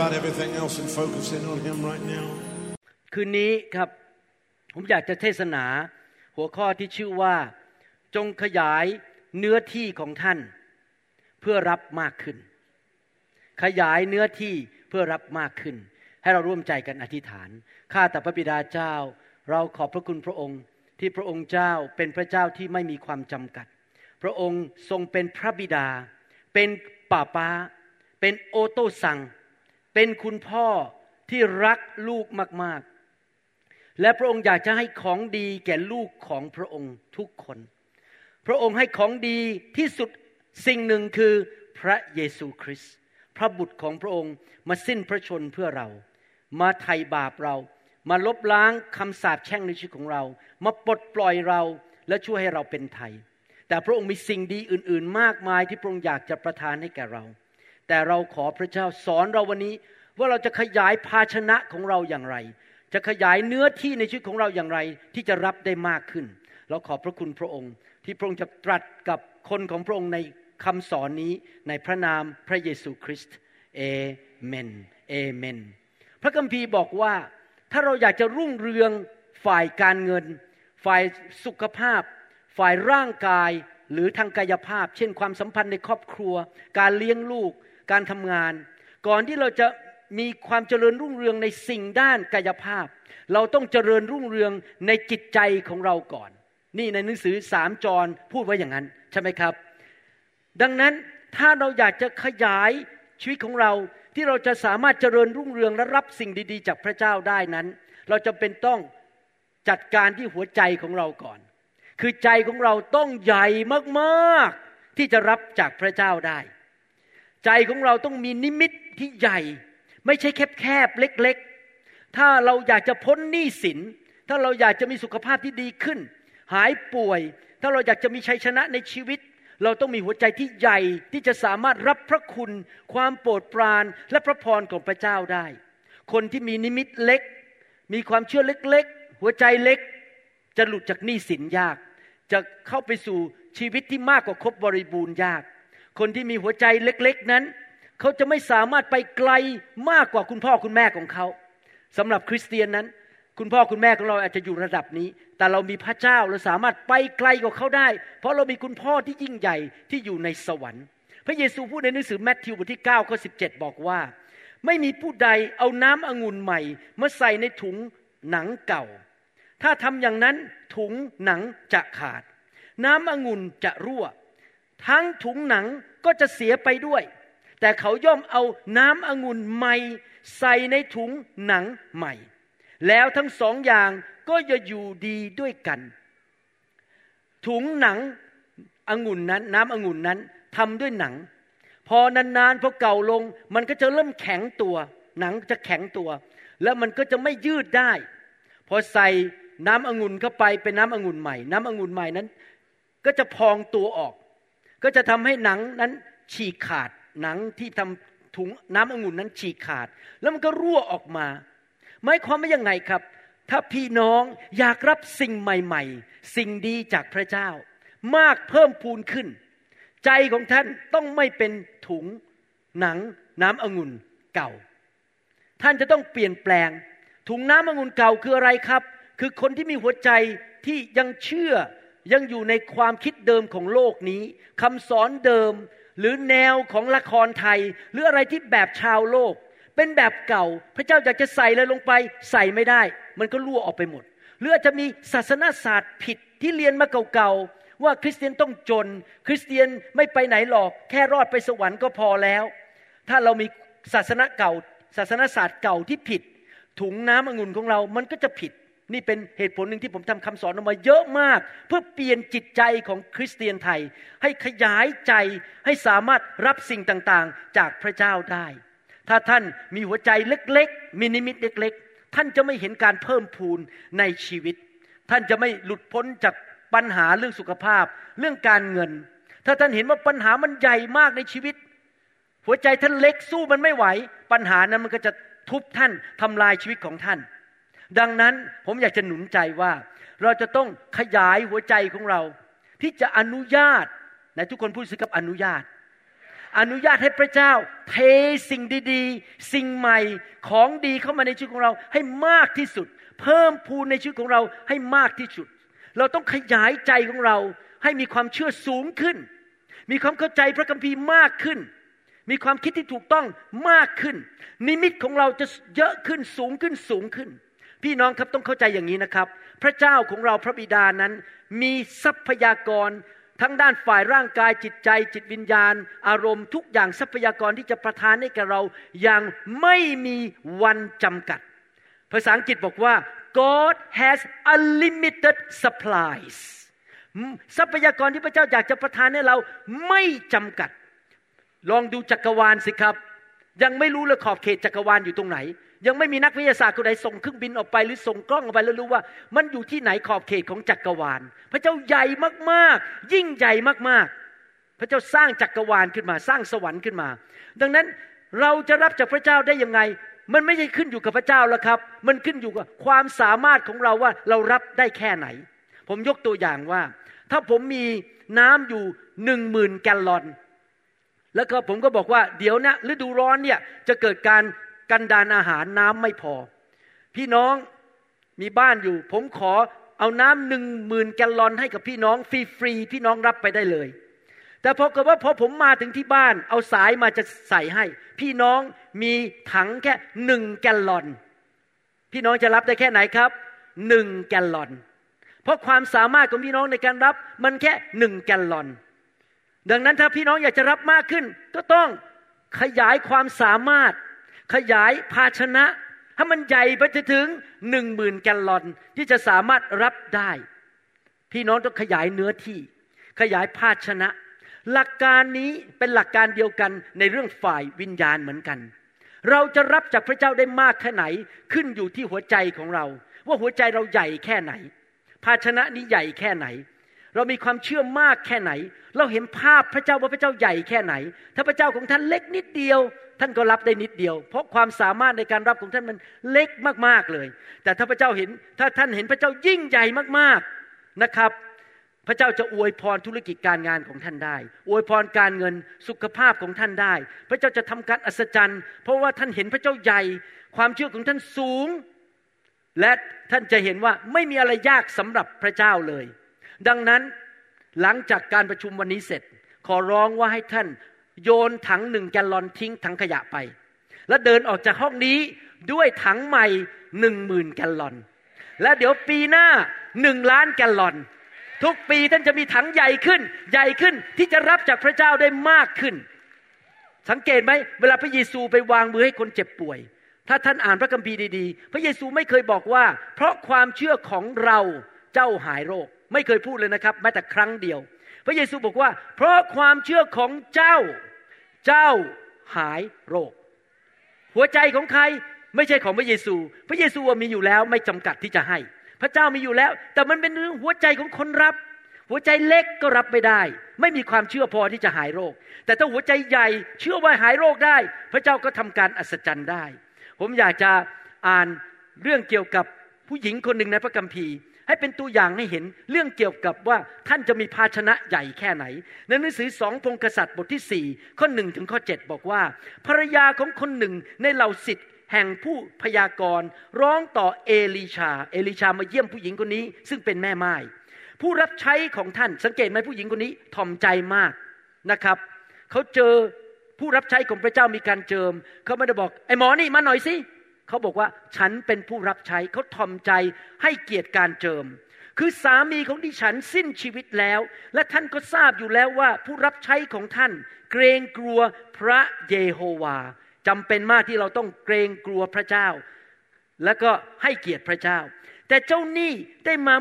about everything else and focus in on Him right now. คืนนี้ครับผมอยากจะเทศนาหัวข้อที่ชื่อว่า จงขยายเนื้อที่ของท่าน เพื่อรับมากขึ้น ขยายเนื้อที่เพื่อรับมากขึ้น ให้เราร่วมใจกันอธิษฐาน ข้าแต่พระบิดาเจ้า เราขอบพระคุณพระองค์ ที่พระองค์เจ้าเป็นพระเจ้าที่ไม่มีความจำกัด พระองค์ทรงเป็นพระบิดา เป็นป่าป้า เป็นโอโตสัง เป็นคุณพ่อที่รักลูกมาก ๆ และพระองค์อยากจะให้ของดีแก่ลูกของพระองค์ทุกคน พระองค์ให้ของดีที่สุดสิ่งหนึ่งคือพระเยซูคริสต์พระบุตรของพระองค์มาสิ้นพระชนเพื่อเรา มาไถ่บาปเรา มาลบล้างคำสาปแช่งในชีวิตของเรา มาปลดปล่อยเราและช่วยให้เราเป็นไทย แต่พระองค์มีสิ่งดีอื่น ๆ มากมายที่พระองค์อยากจะประทานให้แก่เรา แต่เราขอพระเจ้าสอนเราวันนี้ ว่าเราจะขยายภาชนะของเราอย่างไร จะขยายเนื้อที่ในชีวิตของเราอย่างไร ที่จะรับได้มากขึ้น เราขอบพระคุณพระองค์ ที่พระองค์จะตรัสกับคนของพระองค์ในคำสอนนี้ในพระนามพระเยซูคริสต์เอเมนเอเมน พระคัมภีร์บอกว่าถ้าเราอยากจะรุ่งเรืองฝ่ายการเงิน ฝ่ายสุขภาพ ฝ่ายร่างกายหรือทางกายภาพ เช่นความสัมพันธ์ในครอบครัว การเลี้ยงลูก การทำงาน ก่อนที่เราจะมีความเจริญรุ่งเรืองในสิ่งด้านกายภาพ เราต้องเจริญรุ่งเรืองในจิตใจของเราก่อน นี่ในหนังสือสามจรพูดไว้อย่างนั้นใช่ไหมครับ ดังนั้นถ้าเราอยากจะขยายชีวิตของเราที่เราจะสามารถเจริญรุ่งเรืองและรับสิ่งดี ๆ จากพระเจ้าได้นั้น เราจะเป็นต้องจัดการที่หัวใจของเราก่อน คือใจของเราต้องใหญ่มากๆที่จะรับจากพระเจ้าได้ ใจของเราต้องมีนิมิตที่ใหญ่ ไม่ใช่แคบๆเล็ก ๆ ถ้าเราอยากจะพ้นหนี้สิน ถ้าเราอยากจะมีสุขภาพที่ดีขึ้น หายป่วย ถ้าเราอยากจะมีชัยชนะในชีวิต เราต้องมีหัวใจที่ใหญ่ที่จะสามารถรับพระคุณ ความโปรดปรานและพระพรของพระเจ้าได้ คนที่มีนิมิตเล็ก มีความเชื่อเล็กๆ หัวใจเล็ก จะหลุดจากหนี้สินยาก จะเข้าไปสู่ชีวิตที่มากกว่าครบบริบูรณ์ยาก คนที่มีหัวใจเล็กๆนั้น เขาจะไม่สามารถไปไกลมากกว่าคุณพ่อคุณแม่ของเขาสำหรับคริสเตียนนั้น คุณพ่อคุณแม่ของเราอาจจะอยู่ระดับนี้ แต่เรามีพระเจ้าเราสามารถไปไกลกว่าเขาได้ เพราะเรามีคุณพ่อที่ยิ่งใหญ่ที่อยู่ในสวรรค์ พระเยซูพูดในหนังสือแมทธิวบทที่9ข้อ17บอกว่า ไม่มีผู้ใดเอาน้ำองุ่นใหม่มาใส่ในถุงหนังเก่า ถ้าทำอย่างนั้นถุงหนังจะขาด น้ำองุ่นจะรั่ว ทั้งถุงหนังก็จะเสียไปด้วย แต่เขาย่อมเอาน้ำองุ่นใหม่ใส่ในถุงหนังใหม่ แล้วทั้งสองอย่างก็จะอยู่ดีด้วยกัน ถุงหนังองุ่นนั้น น้ำองุ่นนั้นทำด้วยหนัง พอนานๆพอเก่าลง มันก็จะเริ่มแข็งตัว หนังจะแข็งตัว แล้วมันก็จะไม่ยืดได้ พอใส่น้ำองุ่นเข้าไปเป็นน้ำองุ่นใหม่ น้ำองุ่นใหม่นั้น ก็จะพองตัวออก ก็จะทำให้หนังนั้นฉีกขาดหนังที่ทำถุงน้ำองุ่นนั้นฉีกขาด แล้วมันก็รั่วออกมาหมายความว่ายังไงครับ ถ้าพี่น้องอยากรับสิ่งใหม่ ๆ สิ่งดีจากพระเจ้า มากเพิ่มพูนขึ้น ใจของท่านต้องไม่เป็นถุงหนังน้ำองุ่นเก่า ท่านจะต้องเปลี่ยนแปลง ถุงน้ำองุ่นเก่าคืออะไรครับ คือคนที่มีหัวใจที่ยังเชื่อ ยังอยู่ในความคิดเดิมของโลกนี้คำสอนเดิมหรือแนวของละครไทย หรืออะไรที่แบบชาวโลก เป็นแบบเก่า พระเจ้าอยากจะใส่อะไรลงไป ใส่ไม่ได้ มันก็รั่วออกไปหมด หรืออาจจะมีศาสนาศาสตร์ผิดที่เรียนมาเก่าๆว่าคริสเตียนต้องจน คริสเตียนไม่ไปไหนหรอกแค่รอดไปสวรรค์ก็พอแล้ว ถ้าเรามีศาสนาเก่า ศาสนาศาสตร์เก่าที่ผิด ถุงน้ำองุ่นของเรามันก็จะผิด นี่เป็นเหตุผลหนึ่งที่ผมทำคำสอนออกมาเยอะมาก เพื่อเปลี่ยนจิตใจของคริสเตียนไทย ให้ขยายใจให้สามารถรับสิ่งต่างๆ จากพระเจ้าได้ ถ้าท่านมีหัวใจเล็กๆมีนิมิตเล็ก ๆ ท่านจะไม่เห็นการเพิ่มพูนในชีวิต ท่านจะไม่หลุดพ้นจากปัญหาเรื่องสุขภาพ เรื่องการเงิน ถ้าท่านเห็นว่าปัญหามันใหญ่มากในชีวิต หัวใจท่านเล็กสู้มันไม่ไหว ปัญหานั้นมันก็จะทุบท่านทำลายชีวิตของท่าน ดังนั้นผมอยากจะหนุนใจว่า เราจะต้องขยายหัวใจของเรา ที่จะอนุญาตในทุกคนพูดสิกับอนุญาต อนุญาตให้พระเจ้า เทสิ่งดีๆ สิ่งใหม่ของดีเข้ามาในชีวิตของเราให้มากที่สุด เพิ่มพูนในชีวิตของเราให้มากที่สุด เราต้องขยายใจของเราให้มีความเชื่อสูงขึ้น มีความเข้าใจพระคัมภีร์มากขึ้น มีความคิดที่ถูกต้องมากขึ้น นิมิตของเราจะเยอะขึ้นสูงขึ้นสูงขึ้น พี่น้องครับต้องเข้าใจอย่างนี้นะครับ พระเจ้าของเราพระบิดานั้น มีทรัพยากรทั้งด้านฝ่ายร่างกายจิตใจ จิตวิญญาณ อารมณ์ทุกอย่างทรัพยากรที่จะประทานให้แกเราอย่างไม่มีวันจำกัด ภาษาอังกฤษบอกว่า God has unlimited supplies ทรัพยากรที่พระเจ้าอยากจะประทานให้เราไม่จำกัด ลองดูจักรวาลสิครับ ยังไม่รู้เลยขอบเขตจักรวาลอยู่ตรงไหน ยังไม่มีนักวิทยาศาสตร์คนใดส่งเครื่องบินออกไปหรือส่งกล้องออกไปแล้วรู้ว่ามันอยู่ที่ไหนขอบเขตของจักรวาล พระเจ้าใหญ่มากๆ ยิ่งใหญ่มากๆ พระเจ้าสร้างจักรวาลขึ้นมา สร้างสวรรค์ขึ้นมา ดังนั้นเราจะรับจากพระเจ้าได้ยังไง มันไม่ใช่ขึ้นอยู่กับพระเจ้าแล้วครับ มันขึ้นอยู่กับความสามารถของเราว่าเรารับได้แค่ไหน ผมยกตัวอย่างว่า ถ้าผมมีน้ำอยู่หนึ่งหมื่นแกลลอน แล้วก็ผมก็บอกว่าเดี๋ยวนะฤดูร้อนเนี่ยจะเกิดการ กันดานอาหารน้ำไม่พอ พี่น้องมีบ้านอยู่ ผมขอเอาน้ำหนึ่งหมื่นแกลลอนให้กับพี่น้องฟรีๆพี่น้องรับไปได้เลย แต่พอเกิดว่าพอผมมาถึงที่บ้าน เอาสายมาจะใส่ให้ พี่น้องมีถังแค่หนึ่งแกลลอน พี่น้องจะรับได้แค่ไหนครับหนึ่งแกลลอน เพราะความสามารถของพี่น้องในการรับมันแค่หนึ่งแกลลอน ดังนั้นถ้าพี่น้องอยากจะรับมากขึ้น ก็ต้องขยายความสามารถ ขยายภาชนะให้มันใหญ่ไปถึงหนึ่งหมื่นแกลลอนที่จะสามารถรับได้ พี่น้องต้องขยายเนื้อที่ ขยายภาชนะ หลักการนี้เป็นหลักการเดียวกันในเรื่องฝ่ายวิญญาณเหมือนกัน เราจะรับจากพระเจ้าได้มากแค่ไหนขึ้นอยู่ที่หัวใจของเรา ว่าหัวใจเราใหญ่แค่ไหน ภาชนะนี้ใหญ่แค่ไหน เรามีความเชื่อมากแค่ไหน เราเห็นภาพพระเจ้าว่าพระเจ้าใหญ่แค่ไหน ถ้าพระเจ้าของท่านเล็กนิดเดียว ท่านก็รับได้นิดเดียว เพราะความสามารถในการรับของท่านมันเล็กมากๆเลย แต่ถ้าพระเจ้าเห็นถ้าท่านเห็นพระเจ้ายิ่งใหญ่มากๆนะครับ พระเจ้าจะอวยพรธุรกิจการงานของท่านได้ อวยพรการเงินสุขภาพของท่านได้ พระเจ้าจะทำการอัศจรรย์ เพราะว่าท่านเห็นพระเจ้าใหญ่ ความเชื่อของท่านสูง และท่านจะเห็นว่าไม่มีอะไรยากสำหรับพระเจ้าเลย ดังนั้นหลังจากการประชุมวันนี้เสร็จ ขอร้องว่าให้ท่าน โยนถังหนึ่งแกลลอนทิ้งถังขยะไป แล้วเดินออกจากห้องนี้ด้วยถังใหม่หนึ่งหมื่นแกลลอน และเดี๋ยวปีหน้าหนึ่งล้านแกลลอน ทุกปีท่านจะมีถังใหญ่ขึ้น ใหญ่ขึ้นที่จะรับจากพระเจ้าได้มากขึ้น สังเกตไหมเวลาพระเยซูไปวางมือให้คนเจ็บป่วย ถ้าท่านอ่านพระคัมภีร์ดีๆ พระเยซูไม่เคยบอกว่า เพราะความเชื่อของเราเจ้าหายโรค ไม่เคยพูดเลยนะครับแม้แต่ครั้งเดียว พระเยซูบอกว่า เพราะความเชื่อของเจ้า เจ้าหายโรค หัวใจของใครไม่ใช่ของพระเยซู พระเยซูมีอยู่แล้วไม่จำกัดที่จะให้ พระเจ้ามีอยู่แล้ว แต่มันเป็นเรื่องหัวใจของคนรับ หัวใจเล็กก็รับไม่ได้ ไม่มีความเชื่อพอที่จะหายโรค แต่ถ้าหัวใจใหญ่เชื่อว่าหายโรคได้ พระเจ้าก็ทำการอัศจรรย์ได้ ผมอยากจะอ่านเรื่องเกี่ยวกับผู้หญิงคนหนึ่งในพระคัมภีร์ ให้เป็นตัวอย่างให้เห็นเรื่องเกี่ยวกับว่าท่านจะมีภาชนะใหญ่แค่ไหน ในหนังสือสองพงกษัตริย์บทที่สี่ข้อหนึ่งถึงข้อเจ็ดบอกว่า ภรรยาของคนหนึ่งในเหล่าสิทธิ์แห่งผู้พยากรณ์ร้องต่อเอลีชา เอลีชามาเยี่ยมผู้หญิงคนนี้ ซึ่งเป็นแม่ไม้ผู้รับใช้ของท่านสังเกตไหมผู้หญิงคนนี้ถ่อมใจมากนะครับเขาเจอผู้รับใช้ของพระเจ้ามีการเจิมเขาไม่ได้บอกไอ้หมอนี่มาหน่อยสิ เขาบอกว่าฉันเป็นผู้รับใช้เขาถ่อมใจให้เกียรติการเจิม คือสามีของดิฉันสิ้นชีวิตแล้ว และท่านก็ทราบอยู่แล้วว่าผู้รับใช้ของท่าน เกรงกลัวพระเยโฮวาจำเป็นมากที่เราต้องเกรงกลัวพระเจ้า แล้วก็ให้เกียรติพระเจ้า แต่เจ้าหนี้ได้มา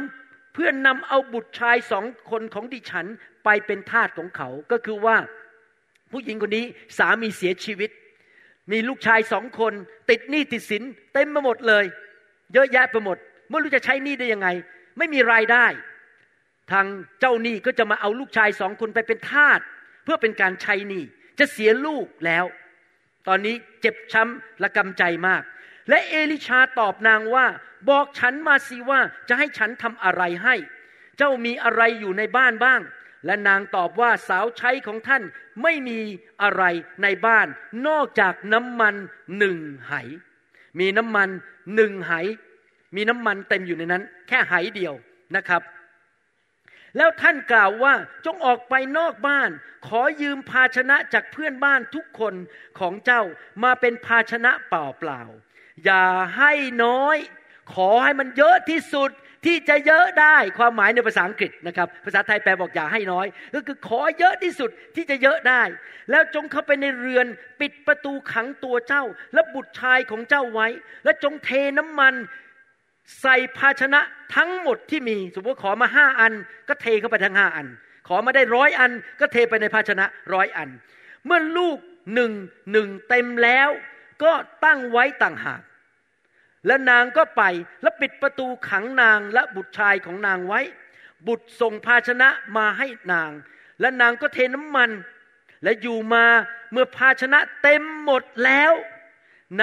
เพื่อนนำเอาบุตรชายสองคนของดิฉันไปเป็นทาสของเขา ก็คือว่าผู้หญิงคนนี้สามีเสียชีวิต มีลูกชายสองคน ติดหนี้ติดสินเต็มไปหมดเลย เยอะแยะไปหมดไม่รู้จะใช้หนี้ได้ยังไง ไม่มีรายได้ ทางเจ้าหนี้ก็จะมาเอาลูกชายสองคนไปเป็นทาสเพื่อเป็นการใช้หนี้จะเสียลูกแล้ว ตอนนี้เจ็บช้ำและกำใจมาก และเอลิชาตอบนางว่า บอกฉันมาสิว่าจะให้ฉันทำอะไรให้ เจ้ามีอะไรอยู่ในบ้านบ้าง และนางตอบว่าสาวใช้ของท่านไม่มีอะไรในบ้าน นอกจากน้ำมันหนึ่งไห มีน้ำมันหนึ่งไห มีน้ำมันเต็มอยู่ในนั้น แค่ไหเดียวนะครับ แล้วท่านกล่าวว่าจงออกไปนอกบ้าน ขอยืมภาชนะจากเพื่อนบ้านทุกคนของเจ้ามาเป็นภาชนะเปล่าๆอย่าให้น้อย ขอให้มันเยอะที่สุด ที่จะเยอะได้ความหมายในภาษาอังกฤษนะครับ ภาษาไทยแปลบอกอย่าให้น้อย ก็คือขอเยอะที่สุดที่จะเยอะได้ แล้วจงเข้าไปในเรือนปิดประตูขังตัวเจ้า และบุตรชายของเจ้าไว้ และจงเทน้ำมันใส่ภาชนะทั้งหมดที่มี สมมติขอมาห้าอัน ก็เทเข้าไปทั้งห้าอัน ขอมาได้ร้อยอัน ก็เทไปในภาชนะร้อยอัน เมื่อลูกหนึ่งหนึ่งเต็มแล้ว ก็ตั้งไว้ต่างหาก และนางก็ไปและปิดประตูขังนางและบุตรชายของนางไว้ บุตรส่งภาชนะมาให้นาง และนางก็เทน้ำมัน และอยู่มาเมื่อภาชนะเต็มหมดแล้ว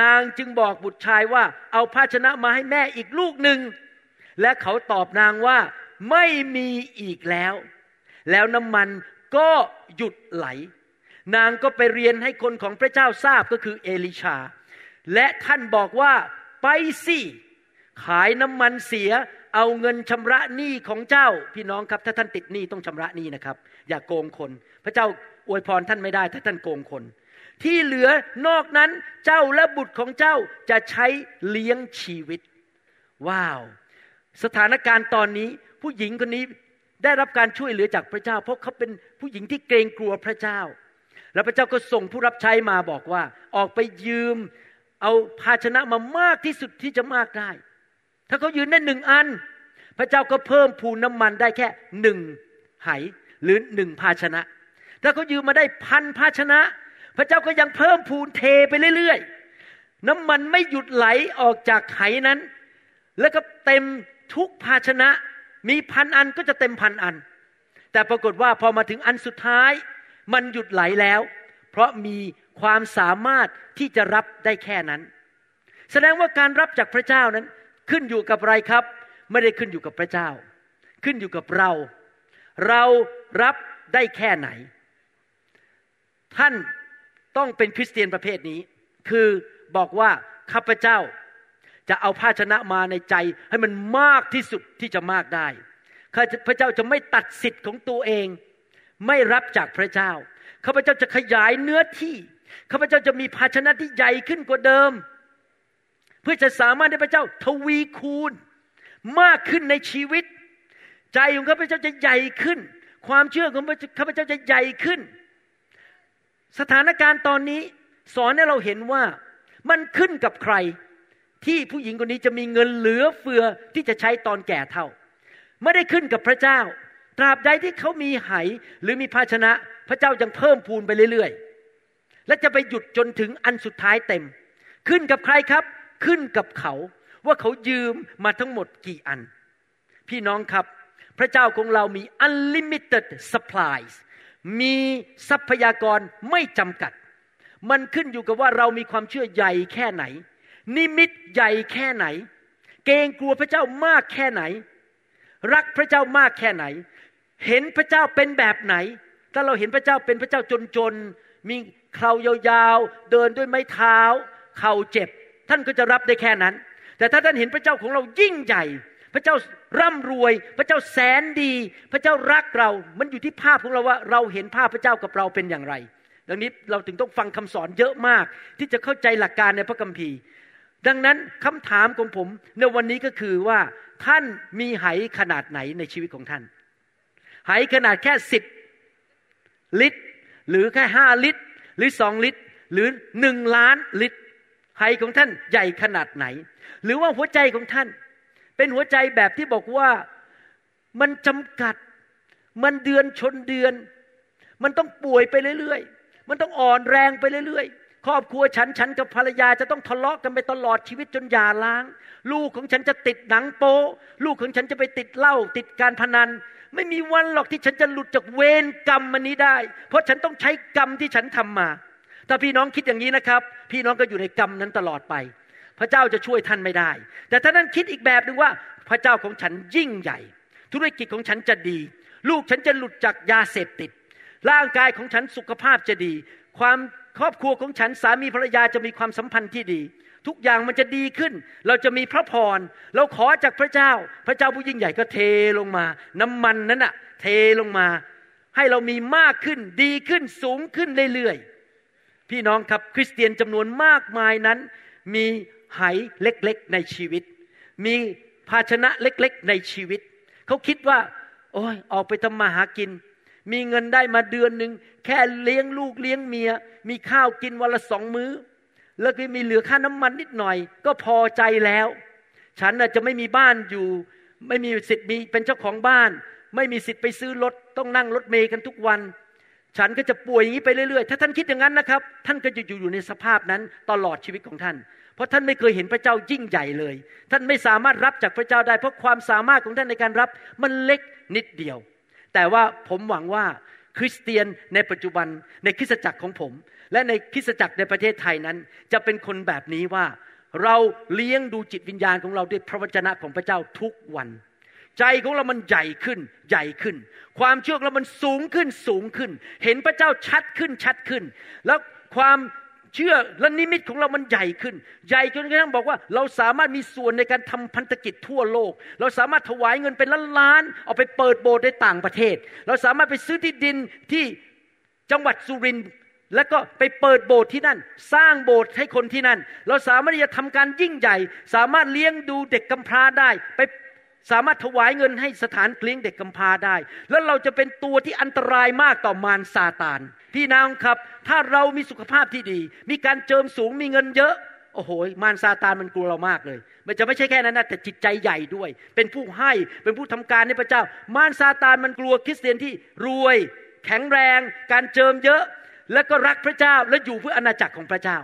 นางจึงบอกบุตรชายว่า เอาภาชนะมาให้แม่อีกลูกหนึ่งและเขาตอบนางว่าไม่มีอีกแล้ว แล้วน้ำมันก็หยุดไหล นางก็ไปเรียนให้คนของพระเจ้าทราบก็คือเอลิชา และท่านบอกว่า ไปสิขายน้ำมันเสีย เอาเงินชำระหนี้ของเจ้า พี่น้องครับ ถ้าท่านติดหนี้ต้องชำระหนี้นะครับ อย่ากโกงคน พระเจ้าอวยพรท่านไม่ได้ ถ้าท่านโกงคน ที่เหลือนอกนั้นเจ้าและบุตรของเจ้าจะใช้เลี้ยงชีวิต ว้าว สถานการณ์ตอนนี้ผู้หญิงคนนี้ได้รับการช่วยเหลือจากพระเจ้า เพราะเขาเป็นผู้หญิงที่เกรงกลัวพระเจ้า แล้วพระเจ้าก็ส่งผู้รับใช้มาบอกว่า ออกไปยืม เอาภาชนะมามากที่สุดที่จะมากได้ ถ้าเขายืนได้หนึ่งอัน พระเจ้าก็เพิ่มพูนน้ำมันได้แค่หนึ่งไหหรือหนึ่งภาชนะ ถ้าเขายืมมาได้พันภาชนะ พระเจ้าก็ยังเพิ่มพูนเทไปเรื่อยๆ น้ำมันไม่หยุดไหลออกจากไหนั้น แล้วก็เต็มทุกภาชนะ มีพันอันก็จะเต็มพันอัน แต่ปรากฏว่าพอมาถึงอันสุดท้าย มันหยุดไหลแล้ว เพราะมี ความสามารถที่จะรับได้แค่นั้น แสดงว่าการรับจากพระเจ้านั้นขึ้นอยู่กับอะไรครับ ไม่ได้ขึ้นอยู่กับพระเจ้า ขึ้นอยู่กับเรา เรารับได้แค่ไหน ท่านต้องเป็นคริสเตียนประเภทนี้ คือบอกว่าข้าพเจ้าจะเอาภาชนะมาในใจให้มันมากที่สุดที่จะมากได้ข้าพระเจ้าจะไม่ตัดสิทธิ์ของตัวเอง ไม่รับจากพระเจ้าข้าพเจ้าจะขยายเนื้อที่ ข้าพเจ้าจะมีภาชนะที่ใหญ่ขึ้นกว่าเดิม เพื่อจะสามารถให้พระเจ้าทวีคูณ มากขึ้นในชีวิต ใจของข้าพเจ้าจะใหญ่ขึ้น ความเชื่อของข้าพเจ้าจะใหญ่ขึ้น สถานการณ์ตอนนี้สอนให้เราเห็นว่ามันขึ้นกับใคร ที่ผู้หญิงคนนี้จะมีเงินเหลือเฟือที่จะใช้ตอนแก่เท่า ไม่ได้ขึ้นกับพระเจ้า ตราบใดที่เขามีไหหรือมีภาชนะ พระเจ้ายังเพิ่มพูนไปเรื่อย และจะไปหยุดจนถึงอันสุดท้ายเต็ม ขึ้นกับใครครับ ขึ้นกับเขา ว่าเขายืมมาทั้งหมดกี่อัน พี่น้องครับ พระเจ้าของเรามี unlimited supplies มีทรัพยากรไม่จำกัด มันขึ้นอยู่กับว่าเรามีความเชื่อใหญ่แค่ไหน นิมิตใหญ่แค่ไหน เกรงกลัวพระเจ้ามากแค่ไหน รักพระเจ้ามากแค่ไหน เห็นพระเจ้าเป็นแบบไหน ถ้าเราเห็นพระเจ้าเป็นพระเจ้าจนๆมี เข่ายาวๆ เดินด้วยไม้เท้า เข่าเจ็บ ท่านก็จะรับได้แค่นั้น แต่ถ้าท่านเห็นพระเจ้าของเรายิ่งใหญ่ พระเจ้าร่ำรวย พระเจ้าแสนดี พระเจ้ารักเรา มันอยู่ที่ภาพของเราว่าเราเห็นภาพพระเจ้ากับเราเป็นอย่างไร ดังนี้เราถึงต้องฟังคำสอนเยอะมาก ที่จะเข้าใจหลักการในพระคัมภีร์ ดังนั้นคำถามของผมในวันนี้ก็คือว่าท่านมีไหขนาดไหนในชีวิตของท่าน ไหขนาดแค่สิบลิตร หรือแค่ห้าลิตร หรือสองลิตร หรือหนึ่งล้านลิตรไหของท่านใหญ่ขนาดไหน หรือว่าหัวใจของท่าน เป็นหัวใจแบบที่บอกว่ามันจำกัด มันเดือนชนเดือน มันต้องป่วยไปเรื่อยๆ มันต้องอ่อนแรงไปเรื่อยๆ ครอบครัวฉันฉันกับภรรยาจะต้องทะเลาะกันไปตลอดชีวิตจนหย่าร้าง ลูกของฉันจะติดหนังโป๊ลูกของฉันจะไปติดเหล้าติดการพนัน ไม่มีวันหรอกที่ฉันจะหลุดจากเวรกรรมมันนี้ได้ เพราะฉันต้องใช้กรรมที่ฉันทำมา ถ้าพี่น้องคิดอย่างนี้นะครับ พี่น้องก็อยู่ในกรรมนั้นตลอดไป พระเจ้าจะช่วยท่านไม่ได้ แต่ถ้านั้นคิดอีกแบบหนึ่งว่า พระเจ้าของฉันยิ่งใหญ่ ธุรกิจของฉันจะดี ลูกฉันจะหลุดจากยาเสพติด ร่างกายของฉันสุขภาพจะดี ความครอบครัวของฉันสามีภรรยาจะมีความสัมพันธ์ที่ดี ทุกอย่างมันจะดีขึ้น เราจะมีพระพร เราขอจากพระเจ้า พระเจ้าผู้ยิ่งใหญ่ก็เทลงมา น้ำมันนั้นอะเทลงมา ให้เรามีมากขึ้น ดีขึ้น สูงขึ้นเรื่อยๆ พี่น้องครับคริสเตียนจำนวนมากมายนั้น มีไหเล็กๆในชีวิต มีภาชนะเล็กๆในชีวิต เขาคิดว่า โอ้ยออกไปทำมาหากิน มีเงินได้มาเดือนหนึ่งแค่เลี้ยงลูกเลี้ยงเมีย มีข้าวกินวันละสองมือ้อ แล้วก็มีเหลือค่าน้ำมันนิดหน่อย ก็พอใจแล้ว ฉันจะไม่มีบ้านอยู่ ไม่มีสิทธิ์มีเป็นเจ้าของบ้าน ไม่มีสิทธิ์ไปซื้อรถต้องนั่งรถเมย์กันทุกวัน ฉันก็จะป่วยอย่างนี้ไปเรื่อยๆ ถ้าท่านคิดอย่างนั้นนะครับ ท่านก็จะอยู่อยู่ในสภาพนั้นตลอดชีวิตของท่าน เพราะท่านไม่เคยเห็นพระเจ้ายิ่งใหญ่เลย ท่านไม่สามารถรับจากพระเจ้าได้ เพราะความสามารถของท่านในการรับมันเล็กนิดเดียว แต่ว่าผมหวังว่าคริสเตียนในปัจจุบันในคริสตจักรของผม และในคริสตจักรในประเทศไทยนั้น จะเป็นคนแบบนี้ว่าเราเลี้ยงดูจิตวิญญาณของเราด้วยพระวจนะของพระเจ้าทุกวัน ใจของเรามันใหญ่ขึ้นใหญ่ขึ้น ความเชื่อของเรามันสูงขึ้นสูงขึ้น เห็นพระเจ้าชัดขึ้นชัดขึ้น แล้วความเชื่อและนิมิตของเรามันใหญ่ขึ้น ใหญ่จนกระทั่งบอกว่าเราสามารถมีส่วนในการทำพันธกิจทั่วโลก เราสามารถถวายเงินเป็นล้านล้านเอาไปเปิดโบสถ์ในต่างประเทศ เราสามารถไปซื้อที่ดินที่จังหวัดสุรินทร์ แล้วก็ไปเปิดโบสถ์ที่นั่น สร้างโบสถ์ให้คนที่นั่น เราสามารถที่จะทำการยิ่งใหญ่ สามารถเลี้ยงดูเด็กกำพร้าได้ ไปสามารถถวายเงินให้สถานเลี้ยงเด็กกำพร้าได้ แล้วเราจะเป็นตัวที่อันตรายมากต่อมารซาตาน พี่น้องครับ ถ้าเรามีสุขภาพที่ดี มีการเจิมสูงมีเงินเยอะ โอ้โห มารซาตานมันกลัวเรามากเลย มันจะไม่ใช่แค่นั้นนะแต่จิตใจใหญ่ด้วย เป็นผู้ให้เป็นผู้ทำการในพระเจ้า มารซาตานมันกลัวคริสเตียนที่รวย แข็งแรง การเจิมเยอะ แล้วก็รักพระเจ้าและอยู่เพื่ออาณาจักรของพระเจ้า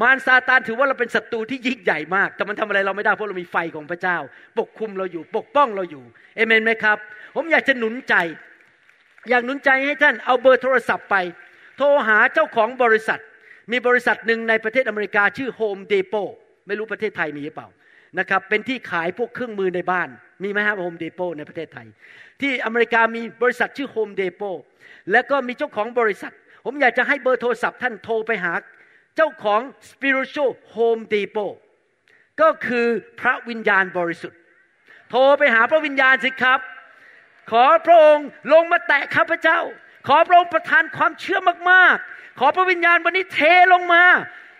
มารซาตานถือว่าเราเป็นศัตรูที่ยิ่งใหญ่มาก แต่มันทำอะไรเราไม่ได้เพราะเรามีไฟของพระเจ้า ปกคุมเราอยู่ ปกป้องเราอยู่เอเมนไหมครับ ผมอยากจะหนุนใจ อยากหนุนใจให้ท่านเอาเบอร์โทรศัพท์ไป โทรหาเจ้าของบริษัท มีบริษัทหนึ่งในประเทศอเมริกาชื่อ Home Depot ไม่รู้ประเทศไทยมีหรือเปล่านะครับเป็นที่ขายพวกเครื่องมือในบ้าน มีไหมครับโฮมเดโปในประเทศไทย ที่อเมริกามีบริษัทชื่อ Home Depot แล้วก็มีเจ้าของบริษัท ผมอยากจะให้เบอร์โทรศัพท์ท่านโทรไปหา เจ้าของ Spiritual Home Depot ก็คือพระวิญญาณบริสุทธิ์ โทรไปหาพระวิญญาณสิครับ ขอพระองค์ลงมาแตะข้าพเจ้า ขอพระองค์ประทานความเชื่อมากๆ ขอพระวิญญาณวันนี้เทลงมา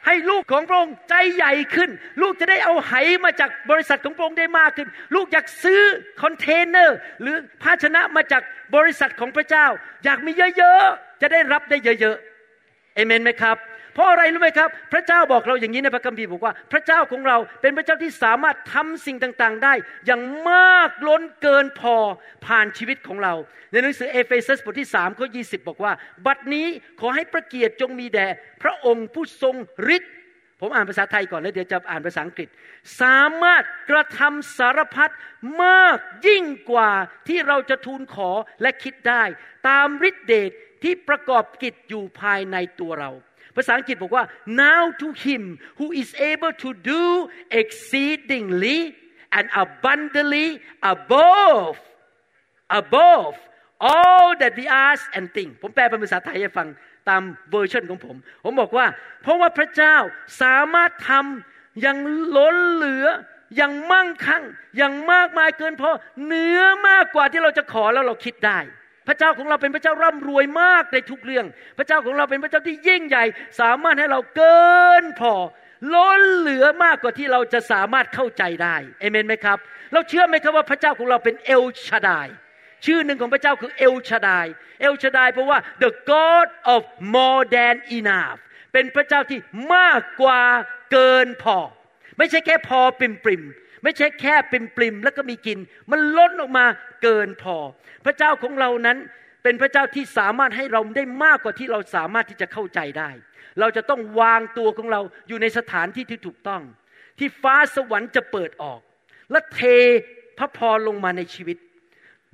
ให้ลูกของพระองค์ใจใหญ่ขึ้น ลูกจะได้เอาไหมาจากบริษัทของพระองค์ได้มากขึ้น ลูกอยากซื้อคอนเทนเนอร์ หรือภาชนะมาจากบริษัทของพระเจ้า อยากมีเยอะๆ จะได้รับได้เยอะๆเอเมนไหมครับ เพราะอะไรรู้ไหมครับ พระเจ้าบอกเราอย่างนี้ในพระคัมภีร์บอกว่า พระเจ้าของเราเป็นพระเจ้าที่สามารถทำสิ่งต่างๆ ได้ อย่างมากล้นเกินพอผ่านชีวิตของเรา ในหนังสือเอเฟซัสบทที่3ข้อยีบอกว่า บัดนี้ขอให้พระเกียรติจงมีแด่พระองค์ผู้ทรงฤทธิ์ผมอ่านภาษาไทยก่อนแล้วเดี๋ยวจะอ่านภาษาอังกฤษ สามารถกระทำสารพัดมากยิ่งกว่าที่เราจะทูลขอและคิดได้ ตามฤทธิเดชที่ประกอบกิจอยู่ภายในตัวเรา ภาษาอังกฤษบอกว่า now to him who is able to do exceedingly and abundantly above above all that we ask and think ผมแปลเป็นภาษาไทยให้ฟังตามเวอร์ชันของผม ผมบอกว่า เพราะว่าพระเจ้าสามารถทำอย่างล้นเหลืออย่างมั่งคั่งอย่างมากมายเกินพอเหนือมากกว่าที่เราจะขอแล้วเราคิดได้ พระเจ้าของเราเป็นพระเจ้าร่ำรวยมากในทุกเรื่อง พระเจ้าของเราเป็นพระเจ้าที่ยิ่งใหญ่ สามารถให้เราเกินพอ ล้นเหลือมากกว่าที่เราจะสามารถเข้าใจได้เอเมนไหมครับ เราเชื่อไหมครับว่าพระเจ้าของเราเป็นเอลชาดายชื่อหนึ่งของพระเจ้าคือเอลชาดาย เอลชาดายเพราะว่า the God of more than enough เป็นพระเจ้าที่มากกว่าเกินพอ ไม่ใช่แค่พอปริมปริม ไม่ใช่แค่ปริมปริมแล้วก็มีกิน มันล้นออกมาเกินพอ พระเจ้าของเรานั้นเป็นพระเจ้าที่สามารถให้เราได้มากกว่าที่เราสามารถที่จะเข้าใจได้ เราจะต้องวางตัวของเราอยู่ในสถานที่ที่ถูกต้อง ที่ฟ้าสวรรค์จะเปิดออก และเทพระพรลงมาในชีวิต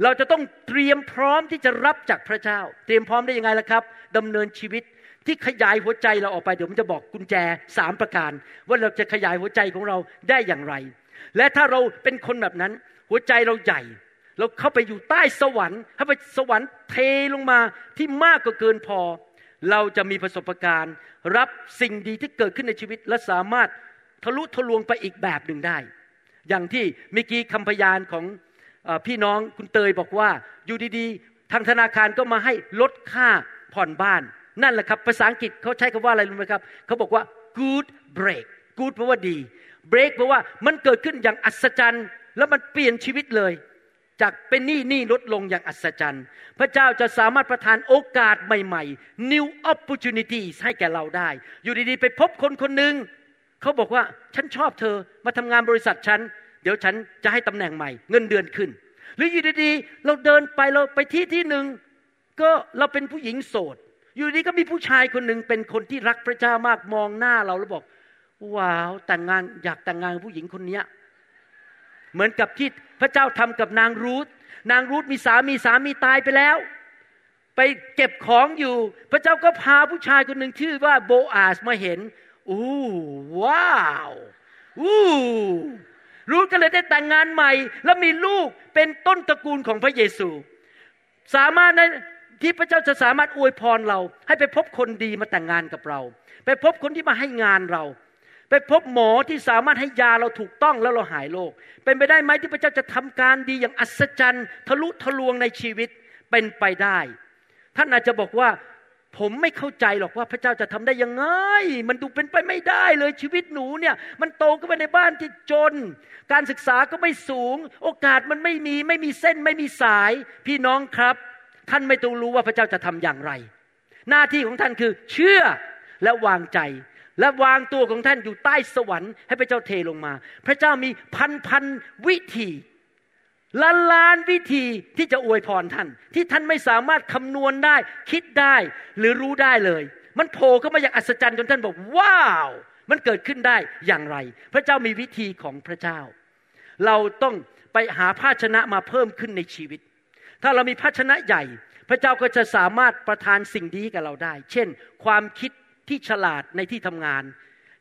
เราจะต้องเตรียมพร้อมที่จะรับจากพระเจ้า เตรียมพร้อมได้ยังไงล่ะครับดำเนินชีวิตที่ขยายหัวใจเราออกไปเดี๋ยวผมจะบอกกุญแจสามประการ ว่าเราจะขยายหัวใจของเราได้อย่างไร และถ้าเราเป็นคนแบบนั้น หัวใจเราใหญ่ เราเข้าไปอยู่ใต้สวรรค์เข้าไปสวรรค์เทลงมาที่มากกว่าเกินพอ เราจะมีประสบการณ์ รับสิ่งดีที่เกิดขึ้นในชีวิต และสามารถทะลุทะลวงไปอีกแบบหนึ่งได้ อย่างที่เมื่อกี้คำพยานของอพี่น้องคุณเตยบอกว่าอยู่ดีๆ ทางธนาคารก็มาให้ลดค่าผ่อนบ้าน นั่นแหละครับภาษาอังกฤษเขาใช้คำว่าอะไรรู้ไหมครับเขาบอกว่า good break good แปลว่าดี break แปลว่ามันเกิดขึ้นอย่างอัศจรรย์ แล้วมันเปลี่ยนชีวิตเลย จากเป็นหนี้หนี้ลดลงอย่างอัศจรรย์ พระเจ้าจะสามารถประทานโอกาสใหม่ๆ new opportunities ให้แก่เราได้ อยู่ดีๆ ไปพบคนคนหนึ่งเขาบอกว่าฉันชอบเธอมาทำงานบริษัทฉัน เดี๋ยวฉันจะให้ตำแหน่งใหม่ เงินเดือนขึ้น หรืออยู่ดีๆ เราเดินไปเราไปที่ที่หนึ่งก็เราเป็นผู้หญิงโสด อยู่ดีก็มีผู้ชายคนหนึ่งเป็นคนที่รักพระเจ้ามากมองหน้าเราแล้วบอก ว้าวแต่งงานอยากแต่งงานผู้หญิงคนนี้เหมือนกับที่พระเจ้าทำกับนางรูธนางรูธมีสามีสามีตายไปแล้ว ไปเก็บของอยู่ พระเจ้าก็พาผู้ชายคนหนึ่งชื่อว่าโบอาสมาเห็นอู้ว้าวอู้รูธก็เลยได้แต่งงานใหม่ แล้วมีลูกเป็นต้นตระกูลของพระเยซู สามารถนั้นที่พระเจ้าจะสามารถอวยพรเรา ให้ไปพบคนดีมาแต่งงานกับเรา ไปพบคนที่มาให้งานเรา ไปพบหมอที่สามารถให้ยาเราถูกต้องแล้วเราหายโรคเป็นไปได้ไหมที่พระเจ้าจะทำการดีอย่างอัศจรรย์ ทะลุทะลวงในชีวิตเป็นไปได้ ท่านอาจจะบอกว่า ผมไม่เข้าใจหรอกว่าพระเจ้าจะทำได้ยังไง มันดูเป็นไปไม่ได้เลยชีวิตหนูเนี่ยมันโตขึ้นมาในบ้านที่จน การศึกษาก็ไม่สูง โอกาสมันไม่มีไม่มีเส้นไม่มีสายพี่น้องครับ ท่านไม่ต้องรู้ว่าพระเจ้าจะทำอย่างไร หน้าที่ของท่านคือเชื่อและวางใจ และวางตัวของท่านอยู่ใต้สวรรค์ให้พระเจ้าเทลงมา พระเจ้ามีพันพันวิธีล้านล้านวิธีที่จะอวยพรท่าน ที่ท่านไม่สามารถคำนวณได้ คิดได้หรือรู้ได้เลย มันโผล่เข้ามาอย่างอัศจรรย์จนท่านบอกว้าว มันเกิดขึ้นได้อย่างไร พระเจ้ามีวิธีของพระเจ้า เราต้องไปหาภาชนะมาเพิ่มขึ้นในชีวิต ถ้าเรามีภาชนะใหญ่ พระเจ้าก็จะสามารถประทานสิ่งดีกับเราได้ เช่น ความคิด ที่ฉลาดในที่ทำงาน